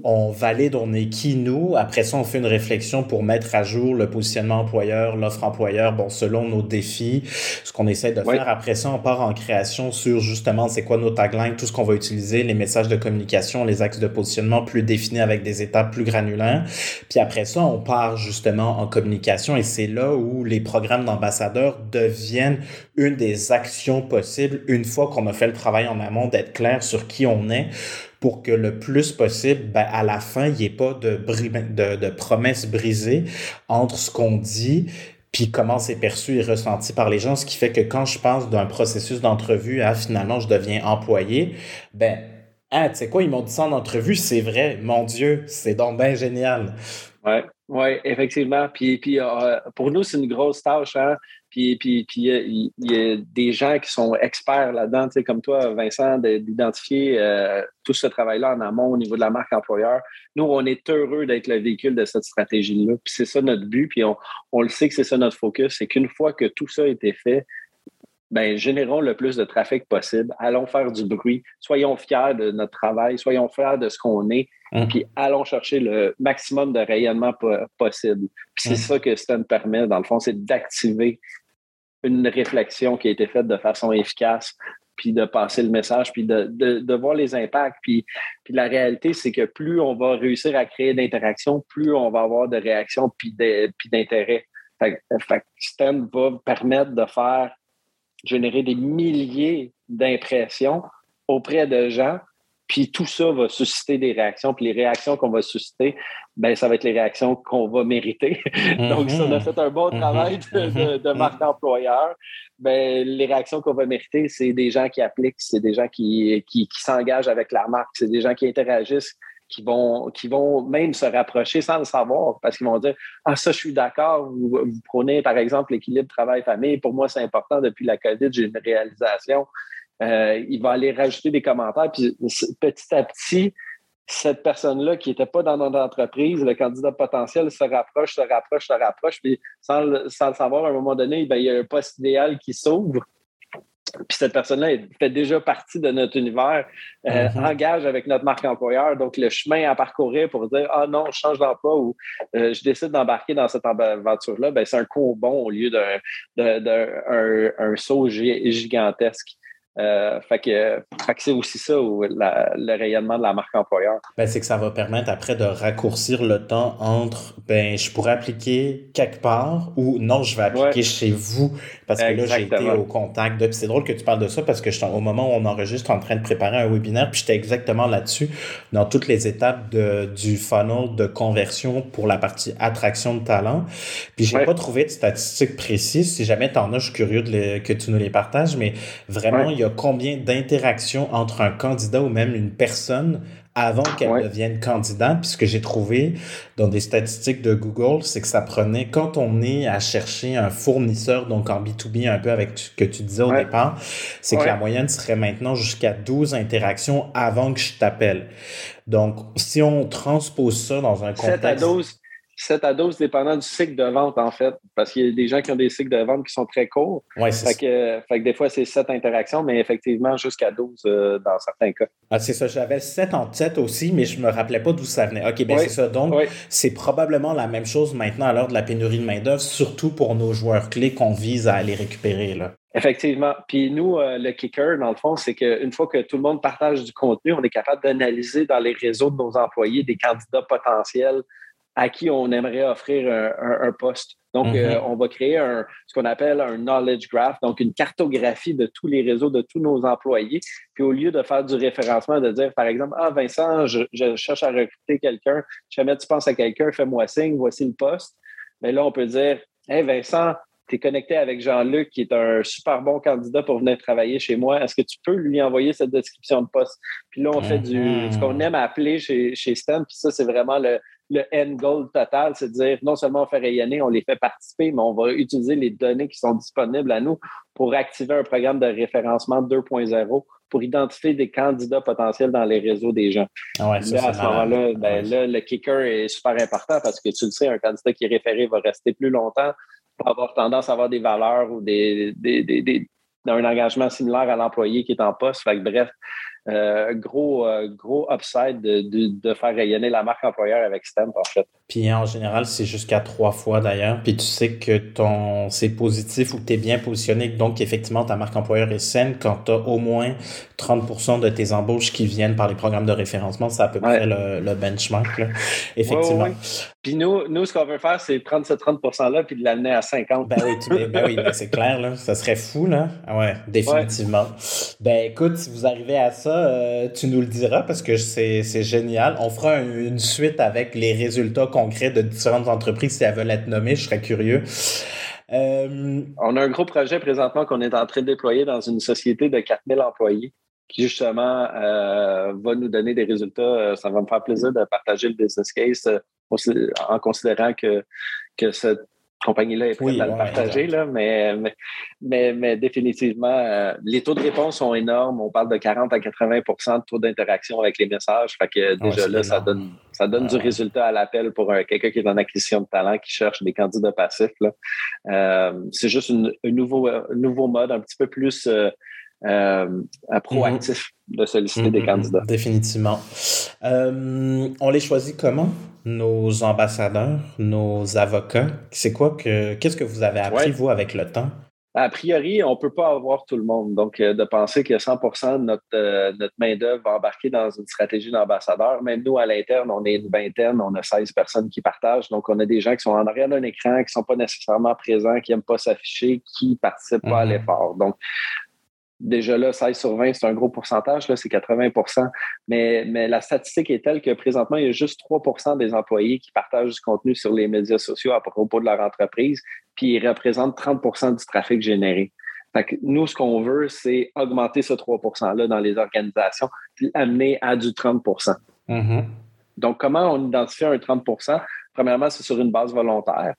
on valide, on est qui nous, après ça, on fait une réflexion pour mettre à jour le positionnement employeur, l'offre employeur, bon, selon nos défis, ce qu'on essaie de faire. Après ça, on part en création sur justement c'est quoi nos taglines, tout ce qu'on va utiliser, les messages de communication, les axes de positionnement plus définis avec des étapes plus granulaires. Puis après ça, on part justement en communication et c'est là où les programmes d'ambassadeurs deviennent une des actions possibles une fois qu'on a fait le travail en amont d'être clair sur qui on est pour que le plus possible, ben, à la fin, il n'y ait pas de, de, promesses brisées entre ce qu'on dit puis comment c'est perçu et ressenti par les gens, ce qui fait que quand je pense d'un processus d'entrevue à finalement je deviens employé, ben ah, tu sais quoi, ils m'ont dit ça en entrevue, c'est vrai, mon Dieu, c'est donc bien génial. Oui, ouais, effectivement. Puis, puis euh, pour nous, c'est une grosse tâche. Hein? Puis, puis, puis il y, a des gens qui sont experts là-dedans, comme toi, Vincent, d'identifier euh, tout ce travail-là en amont au niveau de la marque employeur. Nous, on est heureux d'être le véhicule de cette stratégie-là. Puis c'est ça notre but, puis on, on le sait que c'est ça notre focus. C'est qu'une fois que tout ça a été fait, ben, générons le plus de trafic possible. Allons faire du bruit. Soyons fiers de notre travail. Soyons fiers de ce qu'on est. Hum. Puis allons chercher le maximum de rayonnement possible. Puis c'est hum. ça que Stun permet, dans le fond, c'est d'activer une réflexion qui a été faite de façon efficace puis de passer le message, puis de, de, voir les impacts. Puis, puis la réalité, c'est que plus on va réussir à créer d'interactions, plus on va avoir de réactions puis d'intérêt. Fait, fait STEM va permettre de faire générer des milliers d'impressions auprès de gens puis tout ça va susciter des réactions. Puis les réactions qu'on va susciter, ben ça va être les réactions qu'on va mériter. Donc, si on a fait un bon mhm. travail de, de, mhm. marque employeur, ben, les réactions qu'on va mériter, c'est des gens qui appliquent, c'est des gens qui, qui, qui s'engagent avec la marque, c'est des gens qui interagissent, qui vont, qui vont même se rapprocher sans le savoir parce qu'ils vont dire Ah, ça, je suis d'accord. Vous, vous, prenez, par exemple, l'équilibre travail-famille. Pour moi, c'est important. Depuis la COVID, j'ai une réalisation. Euh, il va aller rajouter des commentaires. Puis petit à petit, cette personne-là qui n'était pas dans notre entreprise, le candidat potentiel se rapproche, se rapproche, se rapproche. Puis sans le, savoir, à un moment donné, ben, il y a un poste idéal qui s'ouvre. Puis cette personne-là fait déjà partie de notre univers, euh, mm-hmm. engage avec notre marque employeur. Donc, le chemin à parcourir pour dire Ah non, je change d'emploi ou euh, je décide d'embarquer dans cette aventure-là, ben, c'est un coup bon au lieu d'un un saut gigantesque. Euh, fait que, c'est aussi ça le rayonnement de la marque employeur. Ben, c'est que ça va permettre après de raccourcir le temps entre ben je pourrais appliquer quelque part ou non, je vais appliquer chez vous parce que là, j'ai été au contact de. c'est drôle que tu parles de ça parce que je au moment où on enregistre en train de préparer un webinaire, puis j'étais exactement là-dessus, dans toutes les étapes de, du funnel de conversion pour la partie attraction de talent. Puis j'ai pas trouvé de statistiques précises. Si jamais tu en as, je suis curieux de que tu nous les partages, mais vraiment, il y a combien d'interactions entre un candidat ou même une personne avant qu'elle devienne candidat. Puis ce que j'ai trouvé dans des statistiques de Google, c'est que ça prenait, quand on est à chercher un fournisseur, donc en B2B un peu avec ce que tu disais au départ, c'est que la moyenne serait maintenant jusqu'à 12 interactions avant que je t'appelle. Donc, si on transpose ça dans un contexte... 7 à 12, 7 à 12 dépendant du cycle de vente, en fait. Parce qu'il y a des gens qui ont des cycles de vente qui sont très courts. Ouais, fait, que, fait que des fois, c'est 7 interactions, mais effectivement, jusqu'à 12 euh, dans certains cas. Ah, c'est ça. J'avais 7 en tête aussi, mais je me rappelais pas d'où ça venait. OK, bien c'est ça. Donc, c'est probablement la même chose maintenant à l'heure de la pénurie de main-d'œuvre, surtout pour nos joueurs clés qu'on vise à aller récupérer. Là. Effectivement. Puis nous, euh, le kicker, dans le fond, c'est qu'une fois que tout le monde partage du contenu, on est capable d'analyser dans les réseaux de nos employés des candidats potentiels à qui on aimerait offrir un, poste. Donc, mm-hmm. euh, on va créer un, ce qu'on appelle un knowledge graph, donc une cartographie de tous les réseaux de tous nos employés. Puis au lieu de faire du référencement, de dire, par exemple, Ah, Vincent, je, cherche à recruter quelqu'un, jamais tu penses à quelqu'un, fais-moi signe, voici le poste. Mais là, on peut dire, Hey Vincent, tu es connecté avec Jean-Luc, qui est un super bon candidat pour venir travailler chez moi. Est-ce que tu peux lui envoyer cette description de poste? Puis là, on fait du mm-hmm. ce qu'on aime appeler chez, chez Stan, puis ça, c'est vraiment le, le end goal total, c'est de dire non seulement on fait rayonner, on les fait participer, mais on va utiliser les données qui sont disponibles à nous pour activer un programme de référencement 2.0 pour identifier des candidats potentiels dans les réseaux des gens. Ah à ce moment-là, ben, le kicker est super important parce que tu le sais, un candidat qui est référé va rester plus longtemps, va avoir tendance à avoir des valeurs ou des, des, des, un engagement similaire à l'employé qui est en poste. Fait bref, gros, euh, gros upside de, de, faire rayonner la marque employeur avec STEM, en fait. Puis en général, c'est jusqu'à trois fois d'ailleurs. Puis tu sais que ton c'est positif ou que tu es bien positionné. Donc, effectivement, ta marque employeur est saine quand tu as au moins 30% de tes embauches qui viennent par les programmes de référencement. C'est à peu près le, benchmark. Effectivement. Puis nous, nous, ce qu'on veut faire, c'est prendre ce 30 %-là puis de l'amener à 50 Ben oui, ben oui c'est clair. Là. Ça serait fou, là. Ah ouais, définitivement. Ben écoute, si vous arrivez à ça, euh, tu nous le diras parce que c'est génial. On fera une suite avec les résultats concrets de différentes entreprises si elles veulent être nommées. Je serais curieux. Euh, On a un gros projet présentement qu'on est en train de déployer dans une société de 4000 employés qui justement euh, va nous donner des résultats. Ça va me faire plaisir de partager le business case en considérant que, que cette compagnie-là est prête à le partager, là, mais, mais, mais, définitivement, euh, les taux de réponse sont énormes. On parle de 40 à 80% de taux d'interaction avec les messages. Fait que déjà là, ça donne, ça donne du résultat à l'appel pour quelqu'un qui est en acquisition de talent, qui cherche des candidats passifs. Euh, c'est juste un nouveau, nouveau mode un petit peu plus euh, proactif de solliciter des mm-hmm. candidats. Définitivement. on les choisit comment? nos ambassadeurs, nos avocats? C'est quoi que qu'est-ce que vous avez appris, vous, avec le temps? a priori, on ne peut pas avoir tout le monde. Donc, euh, de penser que 100% de notre, euh, notre main-d'œuvre va embarquer dans une stratégie d'ambassadeur. Même nous, à l'interne, on est une vingtaine, on a 16 personnes qui partagent. Donc, on a des gens qui sont en arrière d'un écran, qui ne sont pas nécessairement présents, qui n'aiment pas s'afficher, qui ne participent pas à mhm. l'effort. Donc, déjà là, 16 sur 20, c'est un gros pourcentage, là, c'est 80 mais, mais la statistique est telle que présentement, il y a juste 3% des employés qui partagent du contenu sur les médias sociaux à propos de leur entreprise, puis ils représentent 30% du trafic généré. Fait nous, ce qu'on veut, c'est augmenter ce 3 %-là dans les organisations, puis amener à du 30 mm-hmm. Donc, comment on identifie un 30% Premièrement, c'est sur une base volontaire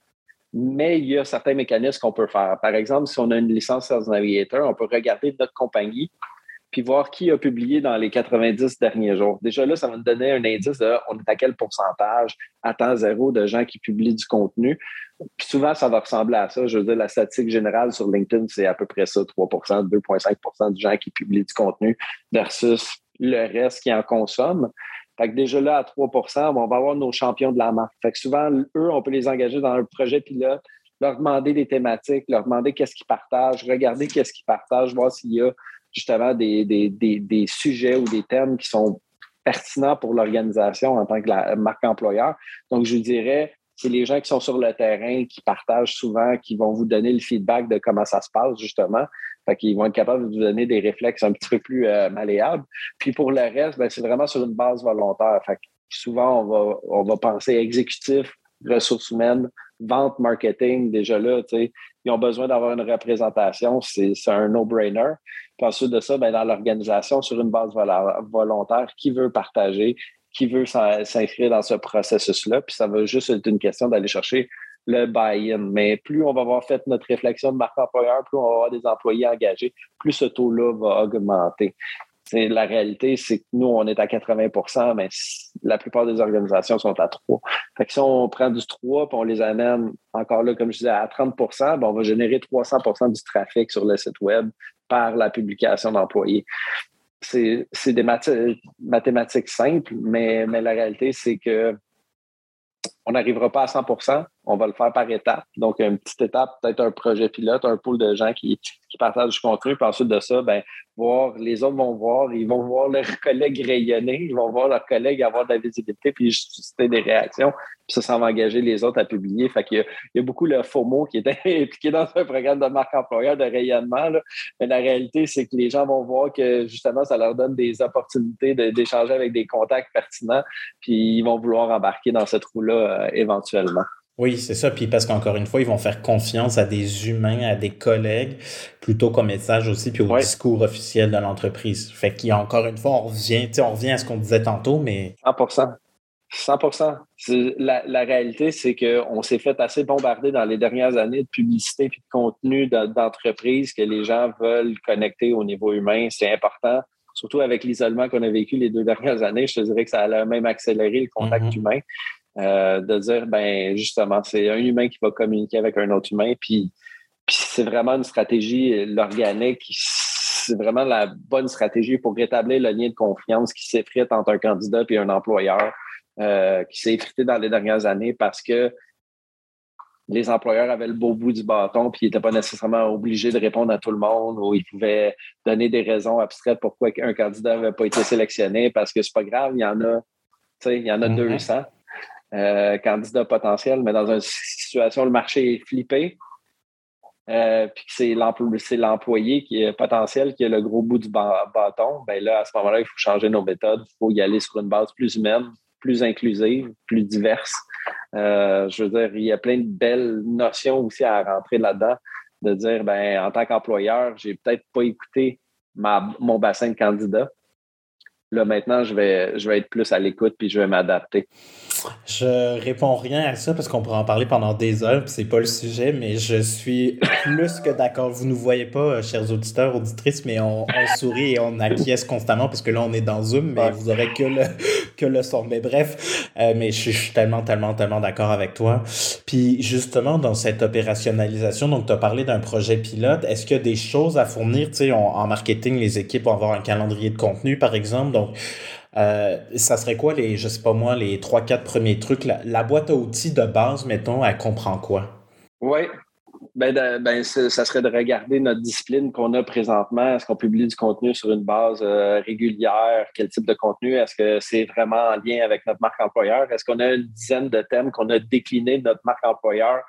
mais il y a certains mécanismes qu'on peut faire. Par exemple, si on a une licence Sales Navigator, on peut regarder notre compagnie puis voir qui a publié dans les 90 derniers jours. Déjà là, ça va nous donner un indice de on est à quel pourcentage à temps zéro de gens qui publient du contenu. Puis souvent, ça va ressembler à ça. Je veux dire, la statistique générale sur LinkedIn, c'est à peu près ça, 3% 2,5% de gens qui publient du contenu versus le reste qui en consomme. Fait que déjà là, à 3% on va avoir nos champions de la marque. Fait que souvent, eux, on peut les engager dans un projet pilote, leur demander des thématiques, leur demander qu'est-ce qu'ils partagent, regarder qu'est-ce qu'ils partagent, voir s'il y a justement des, des, des, sujets ou des thèmes qui sont pertinents pour l'organisation en tant que marque employeur. Donc, je dirais, c'est les gens qui sont sur le terrain, qui partagent souvent, qui vont vous donner le feedback de comment ça se passe, justement. Fait qu'ils vont être capables de vous donner des réflexes un petit peu plus euh, malléables. Puis pour le reste, ben, c'est vraiment sur une base volontaire. Fait que souvent, on va, on va penser exécutif, ressources humaines, vente, marketing. Déjà là, ils ont besoin d'avoir une représentation. C'est un no-brainer. Puis ensuite de ça, ben, dans l'organisation, sur une base volontaire, qui veut partager, qui veut s'inscrire dans ce processus-là. Puis ça va juste être une question d'aller chercher le buy-in. Mais plus on va avoir fait notre réflexion de marque employeur, plus on va avoir des employés engagés, plus ce taux-là va augmenter. la réalité, c'est que nous, on est à 80% mais la plupart des organisations sont à 3 fait que si on prend du 3 et on les amène encore là, comme je disais, à 30% ben, on va générer 300% du trafic sur le site Web par la publication d'employés. C'est des mathématiques simples, mais, mais la réalité, c'est que on n'arrivera pas à 100% on va le faire par étapes. Donc, une petite étape, peut-être un projet pilote, un pool de gens qui, partagent du contenu. Puis ensuite de ça, ben, voir, les autres vont voir, ils vont voir leurs collègues rayonner, ils vont voir leurs collègues avoir de la visibilité, puis susciter des réactions. Puis ça, ça va engager les autres à publier. Fait qu'il y, y a beaucoup le FOMO qui est impliqué dans un programme de marque employeur de rayonnement. Mais la réalité, c'est que les gens vont voir que justement, ça leur donne des opportunités d'échanger avec des contacts pertinents, puis ils vont vouloir embarquer dans cette roue-là euh, éventuellement. Oui, c'est ça. Puis parce qu'encore une fois, ils vont faire confiance à des humains, à des collègues, plutôt qu'au message aussi, puis au discours officiel de l'entreprise. Fait qu'il y a encore une fois, on revient, on revient à ce qu'on disait tantôt, mais. 100% 100 la, la réalité, c'est qu'on s'est fait assez bombarder dans les dernières années de publicité et de contenu d'entreprise que les gens veulent connecter au niveau humain. C'est important, surtout avec l'isolement qu'on a vécu les deux dernières années. Je te dirais que ça a même accéléré le contact mm-hmm. humain. Euh, de dire, ben justement, c'est un humain qui va communiquer avec un autre humain, puis, c'est vraiment une stratégie, l'organique, c'est vraiment la bonne stratégie pour rétablir le lien de confiance qui s'effrite entre un candidat et un employeur, euh, qui s'est effrité dans les dernières années parce que les employeurs avaient le beau bout du bâton, puis ils n'étaient pas nécessairement obligés de répondre à tout le monde, ou ils pouvaient donner des raisons abstraites pourquoi un candidat n'avait pas été sélectionné, parce que c'est pas grave, il y en a, il y en a 200. Euh, candidat potentiel, mais dans une situation, le marché est flippé, euh, puis que c'est l'employé qui est potentiel qui a le gros bout du bâton, ben là, à ce moment-là, il faut changer nos méthodes. Il faut y aller sur une base plus humaine, plus inclusive, plus diverse. Euh, je veux dire, il y a plein de belles notions aussi à rentrer là-dedans, de dire, ben, en tant qu'employeur, j'ai peut-être pas écouté ma, mon bassin de candidats. Là, maintenant, je vais, je vais être plus à l'écoute puis je vais m'adapter. Je réponds rien à ça parce qu'on pourrait en parler pendant des heures, c'est pas le sujet, mais je suis plus que d'accord. Vous ne nous voyez pas, euh, chers auditeurs, auditrices, mais on, sourit et on acquiesce constamment parce que là, on est dans Zoom, mais vous aurez que le, que le son. Mais bref, euh, mais je suis tellement, tellement, tellement d'accord avec toi. Puis justement, dans cette opérationnalisation, donc tu as parlé d'un projet pilote, est-ce qu'il y a des choses à fournir? Tu sais, en marketing, les équipes vont avoir un calendrier de contenu, par exemple. Donc, euh, ça serait quoi les, je sais pas moi, les trois, quatre premiers trucs? La, boîte à outils de base, mettons, elle comprend quoi? Oui. Ben, ben ça serait de regarder notre discipline qu'on a présentement. Est-ce qu'on publie du contenu sur une base euh, régulière? Quel type de contenu? Est-ce que c'est vraiment en lien avec notre marque employeur? Est-ce qu'on a une dizaine de thèmes qu'on a déclinés de notre marque employeur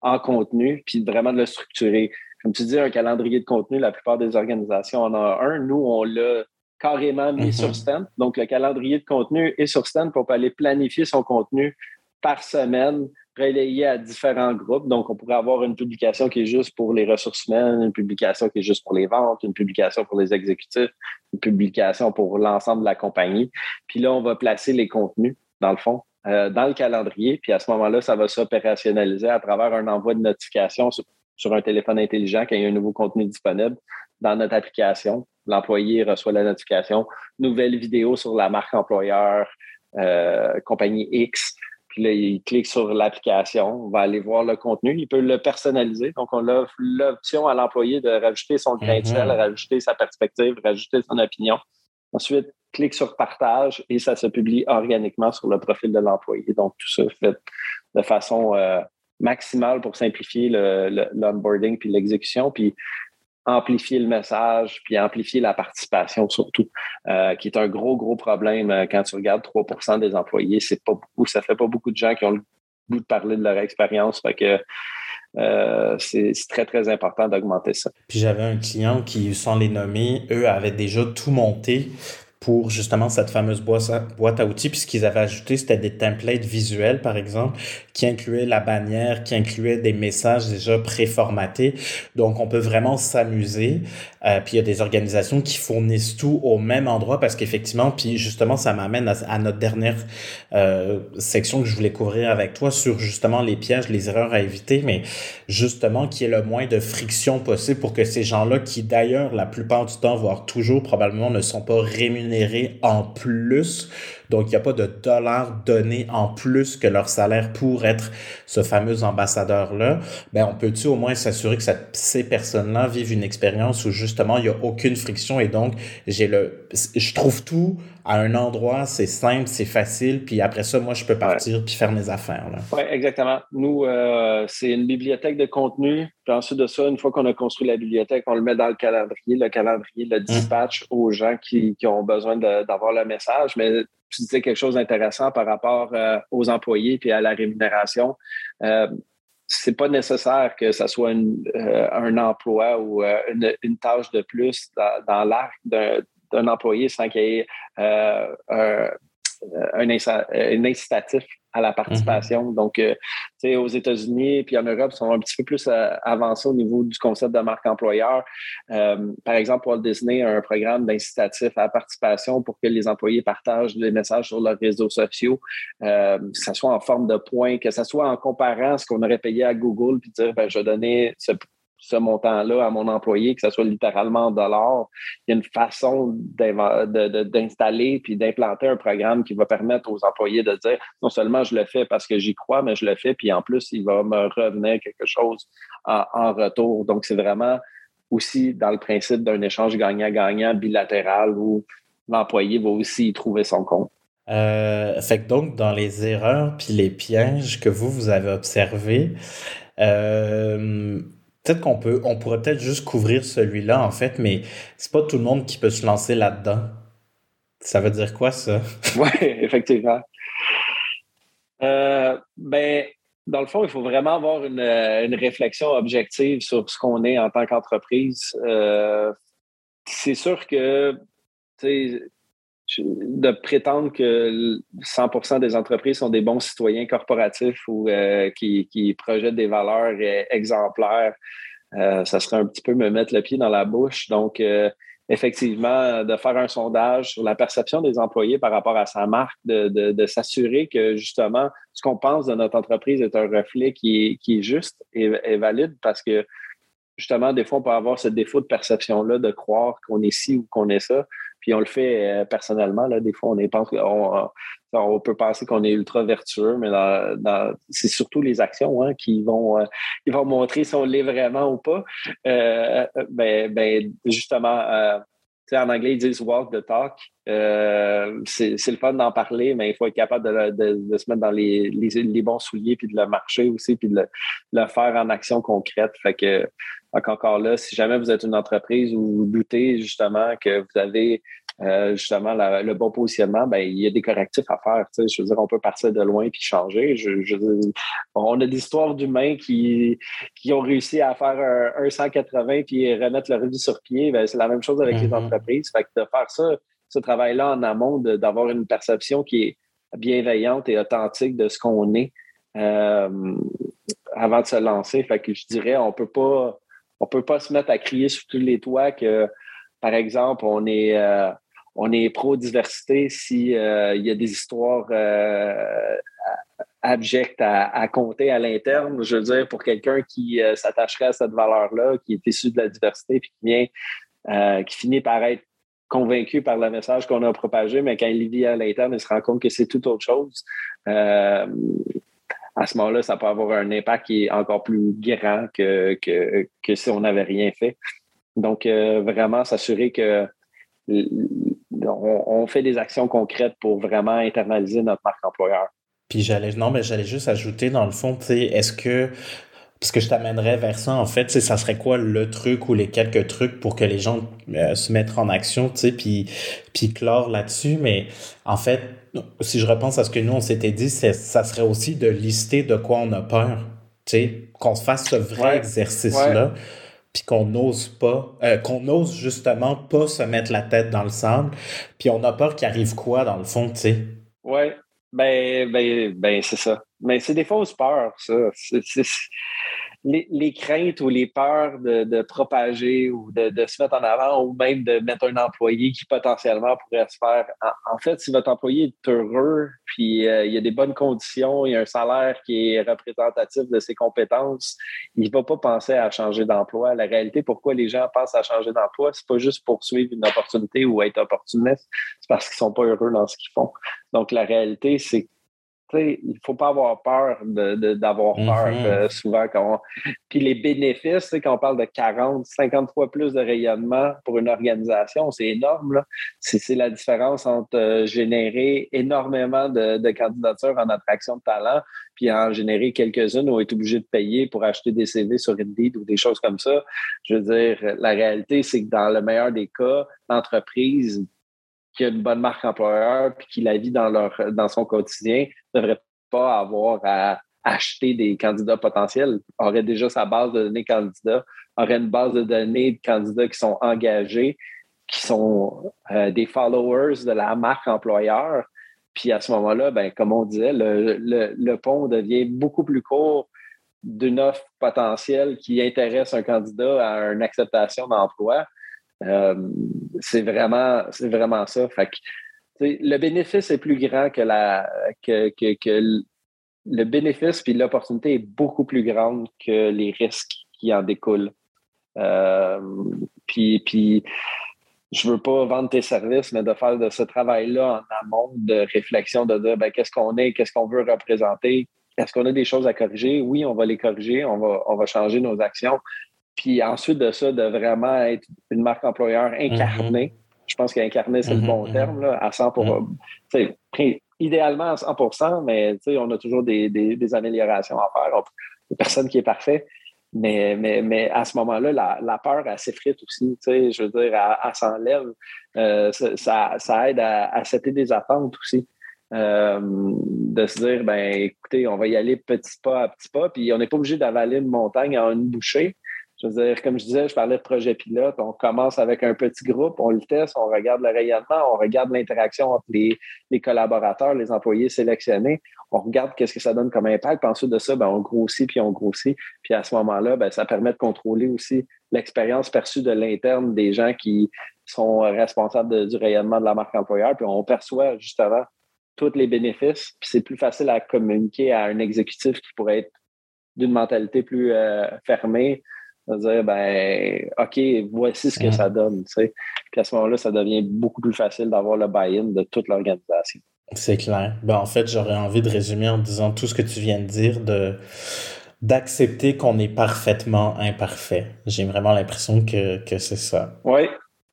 en contenu, puis vraiment de le structurer? Comme tu dis, un calendrier de contenu, la plupart des organisations en ont un. Nous, on l'a carrément mis sur mm-hmm. stand. Donc, le calendrier de contenu est sur stand pour aller planifier son contenu par semaine relayé à différents groupes. Donc, on pourrait avoir une publication qui est juste pour les ressources humaines, une publication qui est juste pour les ventes, une publication pour les exécutifs, une publication pour l'ensemble de la compagnie. Puis là, on va placer les contenus, dans le fond, euh, dans le calendrier. Puis à ce moment-là, ça va s'opérationnaliser à travers un envoi de notification sur, un téléphone intelligent quand il y a un nouveau contenu disponible dans notre application. L'employé reçoit la notification, nouvelle vidéo sur la marque employeur, euh, compagnie X. Puis là, il clique sur l'application, on va aller voir le contenu. Il peut le personnaliser. Donc, on a l'option à l'employé de rajouter son grain de sel, mhm. rajouter sa perspective, rajouter son opinion. Ensuite, clique sur partage et ça se publie organiquement sur le profil de l'employé. Donc, tout ça fait de façon euh, maximale pour simplifier l'onboarding le, puis l'exécution. Puis, amplifier le message, puis amplifier la participation surtout, euh, qui est un gros, gros problème euh, quand tu regardes 3% des employés. C'est pas beaucoup, ça fait pas beaucoup de gens qui ont le goût de parler de leur expérience. Fait euh, c'est très, très important d'augmenter ça. Puis j'avais un client qui, sans les nommer, eux avaient déjà tout monté pour justement cette fameuse boîte à outils. Puis ce qu'ils avaient ajouté, c'était des templates visuels, par exemple, qui incluaient la bannière, qui incluaient des messages déjà préformatés. Donc, on peut vraiment s'amuser. Euh, puis il y a des organisations qui fournissent tout au même endroit parce qu'effectivement, puis justement, ça m'amène à, notre dernière euh, section que je voulais couvrir avec toi sur justement les pièges, les erreurs à éviter, mais justement qu'il y ait le moins de friction possible pour que ces gens-là, qui d'ailleurs la plupart du temps, voire toujours probablement, ne sont pas rémunérés en plus donc, il n'y a pas de dollars donnés en plus que leur salaire pour être ce fameux ambassadeur-là. Ben, on peut-tu au moins s'assurer que ces personnes-là vivent une expérience où justement il n'y a aucune friction et donc j'ai le, je trouve tout à un endroit, c'est simple, c'est facile, puis après ça, moi, je peux partir puis faire mes affaires. Oui, exactement. Nous, euh, c'est une bibliothèque de contenu. Puis ensuite de ça, une fois qu'on a construit la bibliothèque, on le met dans le calendrier. Le calendrier le dispatch aux gens qui, qui ont besoin d'avoir le message. Mais tu disais quelque chose d'intéressant par rapport euh, aux employés puis à la rémunération. Euh, c'est pas nécessaire que ça soit euh, un emploi ou euh, une, tâche de plus dans, l'arc d'un employé sans qu'il y ait un, un, incitatif à la participation. Mhm. Donc, euh, tu sais, aux États-Unis puis en Europe, ils sont un petit peu plus euh, avancés au niveau du concept de marque employeur. Euh, par exemple, Walt Disney a un programme d'incitatif à la participation pour que les employés partagent des messages sur leurs réseaux sociaux, que ce soit en forme de points, que ce soit en comparant ce qu'on aurait payé à Google, puis dire, ben, je vais donner ce ce montant-là à mon employé, que ce soit littéralement en dollars. Il y a une façon d'installer puis d'implanter un programme qui va permettre aux employés de dire non seulement je le fais parce que j'y crois, mais je le fais, puis en plus, il va me revenir quelque chose en, retour. Donc, c'est vraiment aussi dans le principe d'un échange gagnant-gagnant bilatéral où l'employé va aussi y trouver son compte. Euh, fait que donc, dans les erreurs puis les pièges que vous, vous avez observés, euh, Peut-être qu'on peut, on pourrait peut-être juste couvrir celui-là, en fait, mais c'est pas tout le monde qui peut se lancer là-dedans. Ça veut dire quoi, ça? Oui, effectivement. Euh, ben, dans le fond, il faut vraiment avoir une, réflexion objective sur ce qu'on est en tant qu'entreprise. Euh, c'est sûr que de prétendre que 100% des entreprises sont des bons citoyens corporatifs ou euh, qui, projettent des valeurs euh, exemplaires, euh, ça serait un petit peu me mettre le pied dans la bouche. Donc, effectivement, de faire un sondage sur la perception des employés par rapport à sa marque, de, s'assurer que justement, ce qu'on pense de notre entreprise est un reflet qui est, juste et, valide parce que justement, des fois, on peut avoir ce défaut de perception-là de croire qu'on est ci ou qu'on est ça. Puis on le fait euh, personnellement. Là, des fois, on, est, on, peut penser qu'on est ultra vertueux, mais c'est surtout les actions hein, qui, vont, euh, vont montrer si on l'est vraiment ou pas. Euh, ben, ben, justement, en anglais, ils disent walk the talk. C'est le fun d'en parler, mais il faut être capable de, se mettre dans les, les, bons souliers, puis de le marcher aussi, puis de le, faire en action concrète. Fait que, encore là, si jamais vous êtes une entreprise où vous doutez justement que vous avez euh, justement le bon positionnement, ben, il y a des correctifs à faire. Je veux dire, on peut partir de loin puis changer. Je, on a des histoires d'humains qui, qui ont réussi à faire un, 180 puis remettre leur vie sur pied. Ben, c'est la même chose avec les mm-hmm. entreprises. Fait que de faire ça, ce travail-là en amont, d'avoir une perception qui est bienveillante et authentique de ce qu'on est euh, avant de se lancer. Fait que je dirais, on peut pas on peut pas se mettre à crier sur tous les toits que, par exemple, on est euh, on est pro-diversité s'il euh, y a des histoires euh, abjectes à, compter à l'interne. Je veux dire, pour quelqu'un qui euh, s'attacherait à cette valeur-là, qui est issu de la diversité, puis qui vient, qui finit par être convaincu par le message qu'on a propagé, mais quand il vit à l'interne, il se rend compte que c'est tout autre chose. à ce moment-là, ça peut avoir un impact qui est encore plus grand que, que, que si on n'avait rien fait. Donc, vraiment s'assurer que on, fait des actions concrètes pour vraiment internaliser notre marque employeur. Puis j'allais, non, mais j'allais juste ajouter dans le fond, tu sais, est-ce que, parce que je t'amènerais vers ça, en fait, ça serait quoi le truc ou les quelques trucs pour que les gens euh, se mettent en action, tu sais, puis, puis clore là-dessus. Mais en fait, si je repense à ce que nous, on s'était dit, ça serait aussi de lister de quoi on a peur, tu sais, qu'on se fasse ce vrai exercice-là puis qu'on n'ose pas, euh, qu'on ose justement pas se mettre la tête dans le sable, puis on a peur qu'il arrive quoi dans le fond, tu sais? Oui, ben, ben, ben c'est ça. Mais c'est des fausses peurs, ça les, craintes ou les peurs de, propager ou de, se mettre en avant ou même de mettre un employé qui potentiellement pourrait se faire. En, fait, si votre employé est heureux, puis euh, il y a des bonnes conditions, il y a un salaire qui est représentatif de ses compétences, il ne va pas penser à changer d'emploi. La réalité, pourquoi les gens pensent à changer d'emploi, c'est pas juste pour suivre une opportunité ou être opportuniste, c'est parce qu'ils sont pas heureux dans ce qu'ils font. Donc, la réalité, c'est il ne faut pas avoir peur d'avoir peur mm-hmm. euh, souvent. Quand Puis les bénéfices, quand on parle de 40, 50 fois plus de rayonnement pour une organisation, c'est énorme. C'est la différence entre euh, générer énormément de, candidatures en attraction de talent, puis en générer quelques-unes ou être obligé de payer pour acheter des CV sur Indeed ou des choses comme ça. Je veux dire, la réalité, c'est que dans le meilleur des cas, l'entreprise qui a une bonne marque employeur puis qui la vit dans, leur, dans son quotidien ne devrait pas avoir à acheter des candidats potentiels, aurait déjà sa base de données candidats, aurait une base de données de candidats qui sont engagés, qui sont euh, des followers de la marque employeur. Puis à ce moment-là, ben, comme on disait, le, le pont devient beaucoup plus court d'une offre potentielle qui intéresse un candidat à une acceptation d'emploi euh, c'est vraiment, c'est vraiment ça. Fait le bénéfice est plus grand que la que, que, le bénéfice puis l'opportunité est beaucoup plus grande que les risques qui en découlent. Euh, puis, puis je veux pas vendre tes services, mais de faire de ce travail-là en amont de réflexion, de dire ben, qu'est-ce qu'on est, qu'est-ce qu'on veut représenter, est-ce qu'on a des choses à corriger? Oui, on va les corriger, on va, on va changer nos actions, puis ensuite de ça, de vraiment être une marque employeur incarnée. Mhm. Je pense qu'incarner, c'est le bon mhm, terme, là, à 100% Idéalement à 100% mais on a toujours des, améliorations à faire. Il n'y a personne qui est parfait. Mais, mais, mais à ce moment-là, la, peur, elle s'effrite aussi. Je veux dire, elle, s'enlève. Euh, ça, ça, aide à, à setter des attentes aussi. Euh, de se dire, ben écoutez, on va y aller petit pas à petit pas, puis on n'est pas obligé d'avaler une montagne en une bouchée. Je veux dire, comme je disais, je parlais de projet pilote. On commence avec un petit groupe, on le teste, on regarde le rayonnement, on regarde l'interaction entre les, collaborateurs, les employés sélectionnés. On regarde qu'est-ce que ça donne comme impact. Puis ensuite de ça, ben, on grossit, puis on grossit. Puis à ce moment-là, ben, ça permet de contrôler aussi l'expérience perçue de l'interne des gens qui sont responsables du rayonnement de la marque employeur. Puis on perçoit justement tous les bénéfices. Puis c'est plus facile à communiquer à un exécutif qui pourrait être d'une mentalité plus euh, fermée, de dire, ben, OK, voici ce que ça donne. Tu sais. Puis à ce moment-là, ça devient beaucoup plus facile d'avoir le buy-in de toute l'organisation. C'est clair. Ben, en fait, j'aurais envie de résumer en disant tout ce que tu viens de dire, de d'accepter qu'on est parfaitement imparfait. J'ai vraiment l'impression que, que c'est ça. Oui,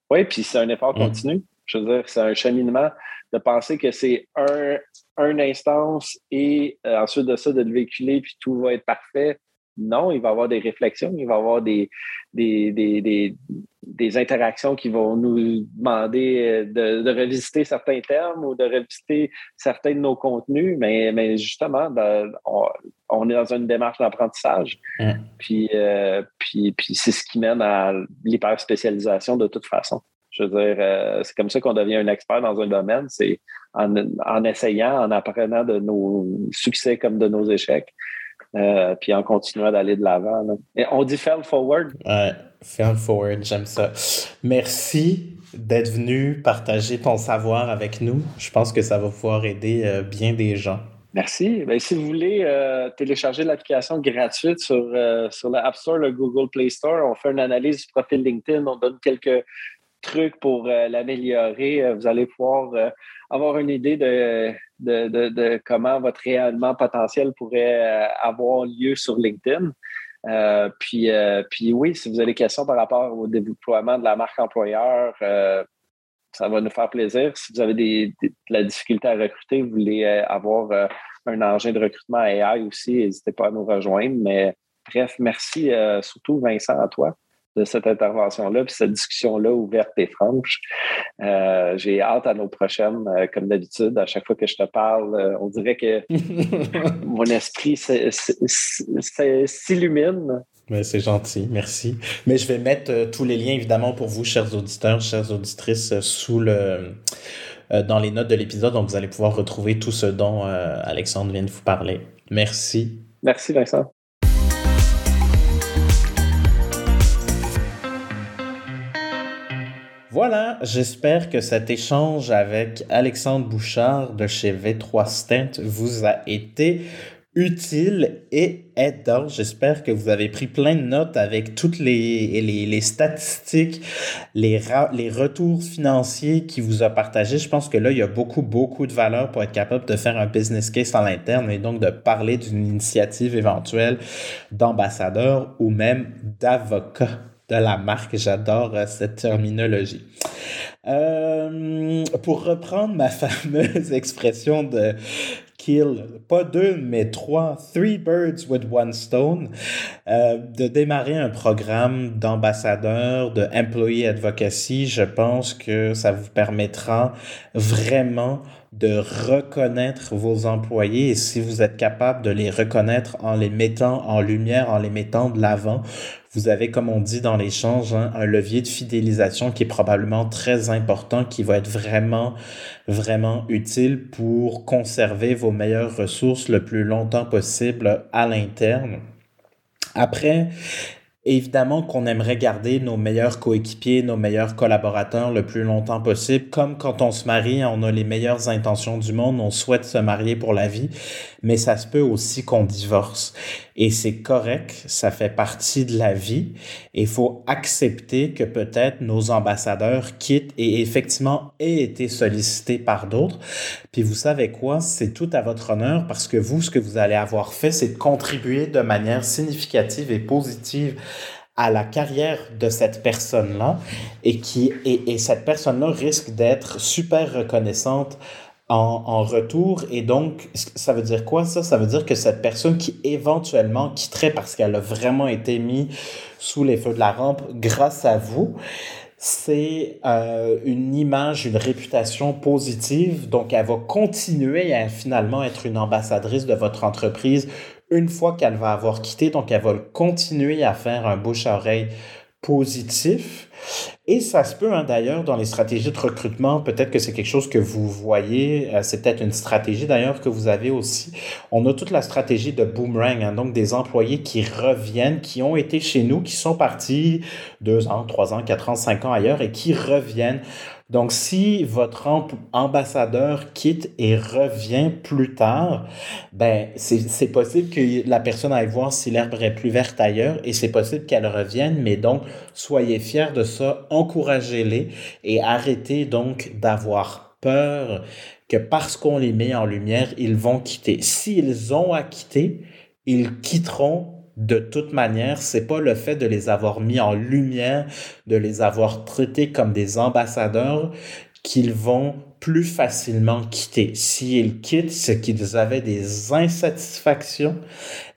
Oui, puis c'est un effort mm. continu. Je veux dire, c'est un cheminement de penser que c'est un, un instance et euh, ensuite de ça, de le véhiculer, puis tout va être parfait. Non, il va y avoir des réflexions, il va y avoir des, des, des, des, interactions qui vont nous demander euh, de, de, revisiter certains termes ou de revisiter certains de nos contenus, mais, mais justement, ben, on, est dans une démarche d'apprentissage. Puis, euh, puis, puis c'est ce qui mène à l'hyper-spécialisation de toute façon. Je veux dire, euh, c'est comme ça qu'on devient un expert dans un domaine, c'est en, en, essayant, en apprenant de nos succès comme de nos échecs, euh, puis en continuant d'aller de l'avant. On dit fail forward. Ouais, fail forward, j'aime ça. Merci d'être venu partager ton savoir avec nous. Je pense que ça va pouvoir aider euh, bien des gens. Merci. Ben, si vous voulez télécharger l'application gratuite sur, sur l'App Store, le Google Play Store, on fait une analyse du profil LinkedIn, on donne quelques trucs pour euh, l'améliorer, euh, vous allez pouvoir euh, avoir une idée de, de, comment votre réellement potentiel pourrait avoir lieu sur LinkedIn. puis, puis oui, si vous avez des questions par rapport au déploiement de la marque employeur, ça va nous faire plaisir. Si vous avez des, de la difficulté à recruter, vous voulez avoir un engin de recrutement AI aussi, n'hésitez pas à nous rejoindre. Mais bref, merci surtout Vincent à toi de cette intervention-là, puis cette discussion-là ouverte et franche. Euh, j'ai hâte à nos prochaines, euh, comme d'habitude. À chaque fois que je te parle, euh, on dirait que mon esprit s'illumine. C'est gentil, merci. Mais je vais mettre tous les liens, évidemment, pour vous, chers auditeurs, chères auditrices, sous le dans les notes de l'épisode. Donc, vous allez pouvoir retrouver tout ce dont Alexandre vient de vous parler. Merci. Merci, Vincent. Voilà, j'espère que cet échange avec Alexandre Bouchard de chez V3 Stent vous a été utile et aidant. J'espère que vous avez pris plein de notes avec toutes les, statistiques, les, retours financiers qu'il vous a partagés. Je pense que là, il y a beaucoup, beaucoup de valeur pour être capable de faire un business case à l'interne et donc de parler d'une initiative éventuelle d'ambassadeur ou même d'avocat de la marque. J'adore euh, cette terminologie. Euh, pour reprendre ma fameuse expression de kill, pas deux, mais trois, three birds with one stone, euh, de démarrer un programme d'ambassadeur, de employee advocacy, je pense que ça vous permettra vraiment de reconnaître vos employés et si vous êtes capable de les reconnaître en les mettant en lumière, en les mettant de l'avant, vous avez, comme on dit dans l'échange, hein, un levier de fidélisation qui est probablement très important, qui va être vraiment, vraiment utile pour conserver vos meilleures ressources le plus longtemps possible à l'interne. Après, Évidemment qu'on aimerait garder nos meilleurs coéquipiers, nos meilleurs collaborateurs le plus longtemps possible. Comme quand on se marie, on a les meilleures intentions du monde, on souhaite se marier pour la vie, mais ça se peut aussi qu'on divorce. Et c'est correct, ça fait partie de la vie. Il faut accepter que peut-être nos ambassadeurs quittent et effectivement aient été sollicités par d'autres. Puis vous savez quoi, c'est tout à votre honneur parce que vous, ce que vous allez avoir fait, c'est de contribuer de manière significative et positive à la carrière de cette personne-là et qui et, et cette personne-là risque d'être super reconnaissante en, retour. Et donc, ça veut dire quoi ça? Ça veut dire que cette personne qui éventuellement quitterait parce qu'elle a vraiment été mise sous les feux de la rampe grâce à vous, c'est euh, une image, une réputation positive. Donc, elle va continuer à finalement être une ambassadrice de votre entreprise une fois qu'elle va avoir quitté. Donc, elle va continuer à faire un bouche-oreille positif. Et ça se peut, hein, d'ailleurs, dans les stratégies de recrutement, peut-être que c'est quelque chose que vous voyez, euh, c'est peut-être une stratégie d'ailleurs que vous avez aussi. On a toute la stratégie de boomerang, hein, donc des employés qui reviennent, qui ont été chez nous, qui sont partis deux ans, trois ans, quatre ans, cinq ans ailleurs et qui reviennent donc, si votre ambassadeur quitte et revient plus tard, ben, c'est possible que la personne aille voir si l'herbe est plus verte ailleurs et c'est possible qu'elle revienne, mais donc, soyez fiers de ça, encouragez-les et arrêtez donc d'avoir peur que parce qu'on les met en lumière, ils vont quitter. S'ils ont à quitter, ils quitteront de toute manière, c'est pas le fait de les avoir mis en lumière, de les avoir traités comme des ambassadeurs qu'ils vont plus facilement quitter. S'ils quittent, c'est qu'ils avaient des insatisfactions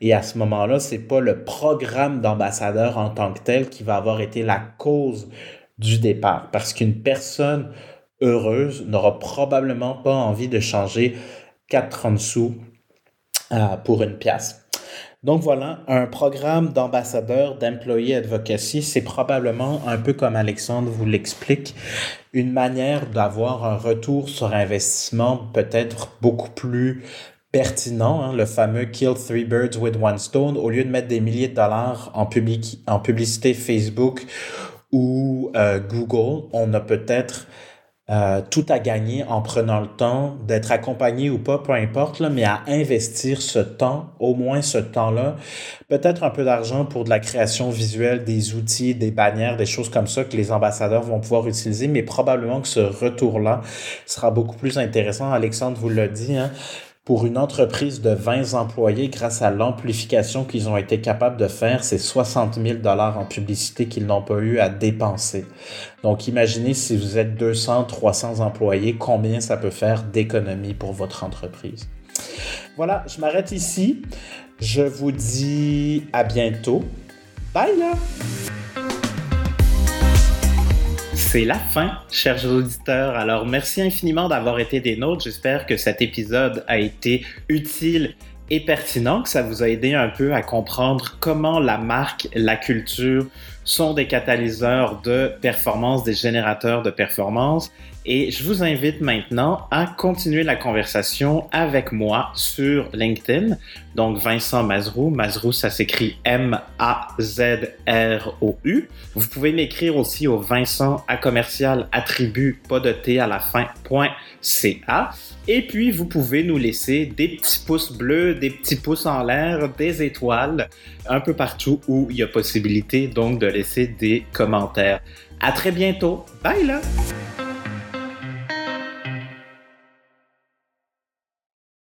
et à ce moment-là, c'est pas le programme d'ambassadeur en tant que tel qui va avoir été la cause du départ parce qu'une personne heureuse n'aura probablement pas envie de changer 4,30 sous euh, pour une pièce. Donc voilà, un programme d'ambassadeur d'employé advocacy, c'est probablement un peu comme Alexandre vous l'explique, une manière d'avoir un retour sur investissement peut-être beaucoup plus pertinent, hein, le fameux Kill Three Birds with One Stone, au lieu de mettre des milliers de dollars en, public, en publicité Facebook ou euh, Google, on a peut-être euh, tout à gagner en prenant le temps d'être accompagné ou pas, peu importe, là, mais à investir ce temps, au moins ce temps-là, peut-être un peu d'argent pour de la création visuelle, des outils, des bannières, des choses comme ça que les ambassadeurs vont pouvoir utiliser, mais probablement que ce retour-là sera beaucoup plus intéressant. Alexandre vous l'a dit, hein, pour une entreprise de 20 employés, grâce à l'amplification qu'ils ont été capables de faire, c'est 60 000 dollars en publicité qu'ils n'ont pas eu à dépenser. Donc, imaginez si vous êtes 200, 300 employés, combien ça peut faire d'économie pour votre entreprise. Voilà, je m'arrête ici. Je vous dis à bientôt. Bye là! C'est la fin, chers auditeurs. Alors, merci infiniment d'avoir été des nôtres. J'espère que cet épisode a été utile et pertinent, que ça vous a aidé un peu à comprendre comment la marque, la culture sont des catalyseurs de performance, des générateurs de performance et je vous invite maintenant à continuer la conversation avec moi sur LinkedIn. Donc Vincent Mazrou, Mazrou ça s'écrit M-A-Z-R-O-U. Vous pouvez m'écrire aussi au Vincent à commercial attribut pas de T à la fin .ca. Et puis vous pouvez nous laisser des petits pouces bleus, des petits pouces en l'air, des étoiles un peu partout où il y a possibilité donc de laisser des commentaires. À très bientôt. Bye là!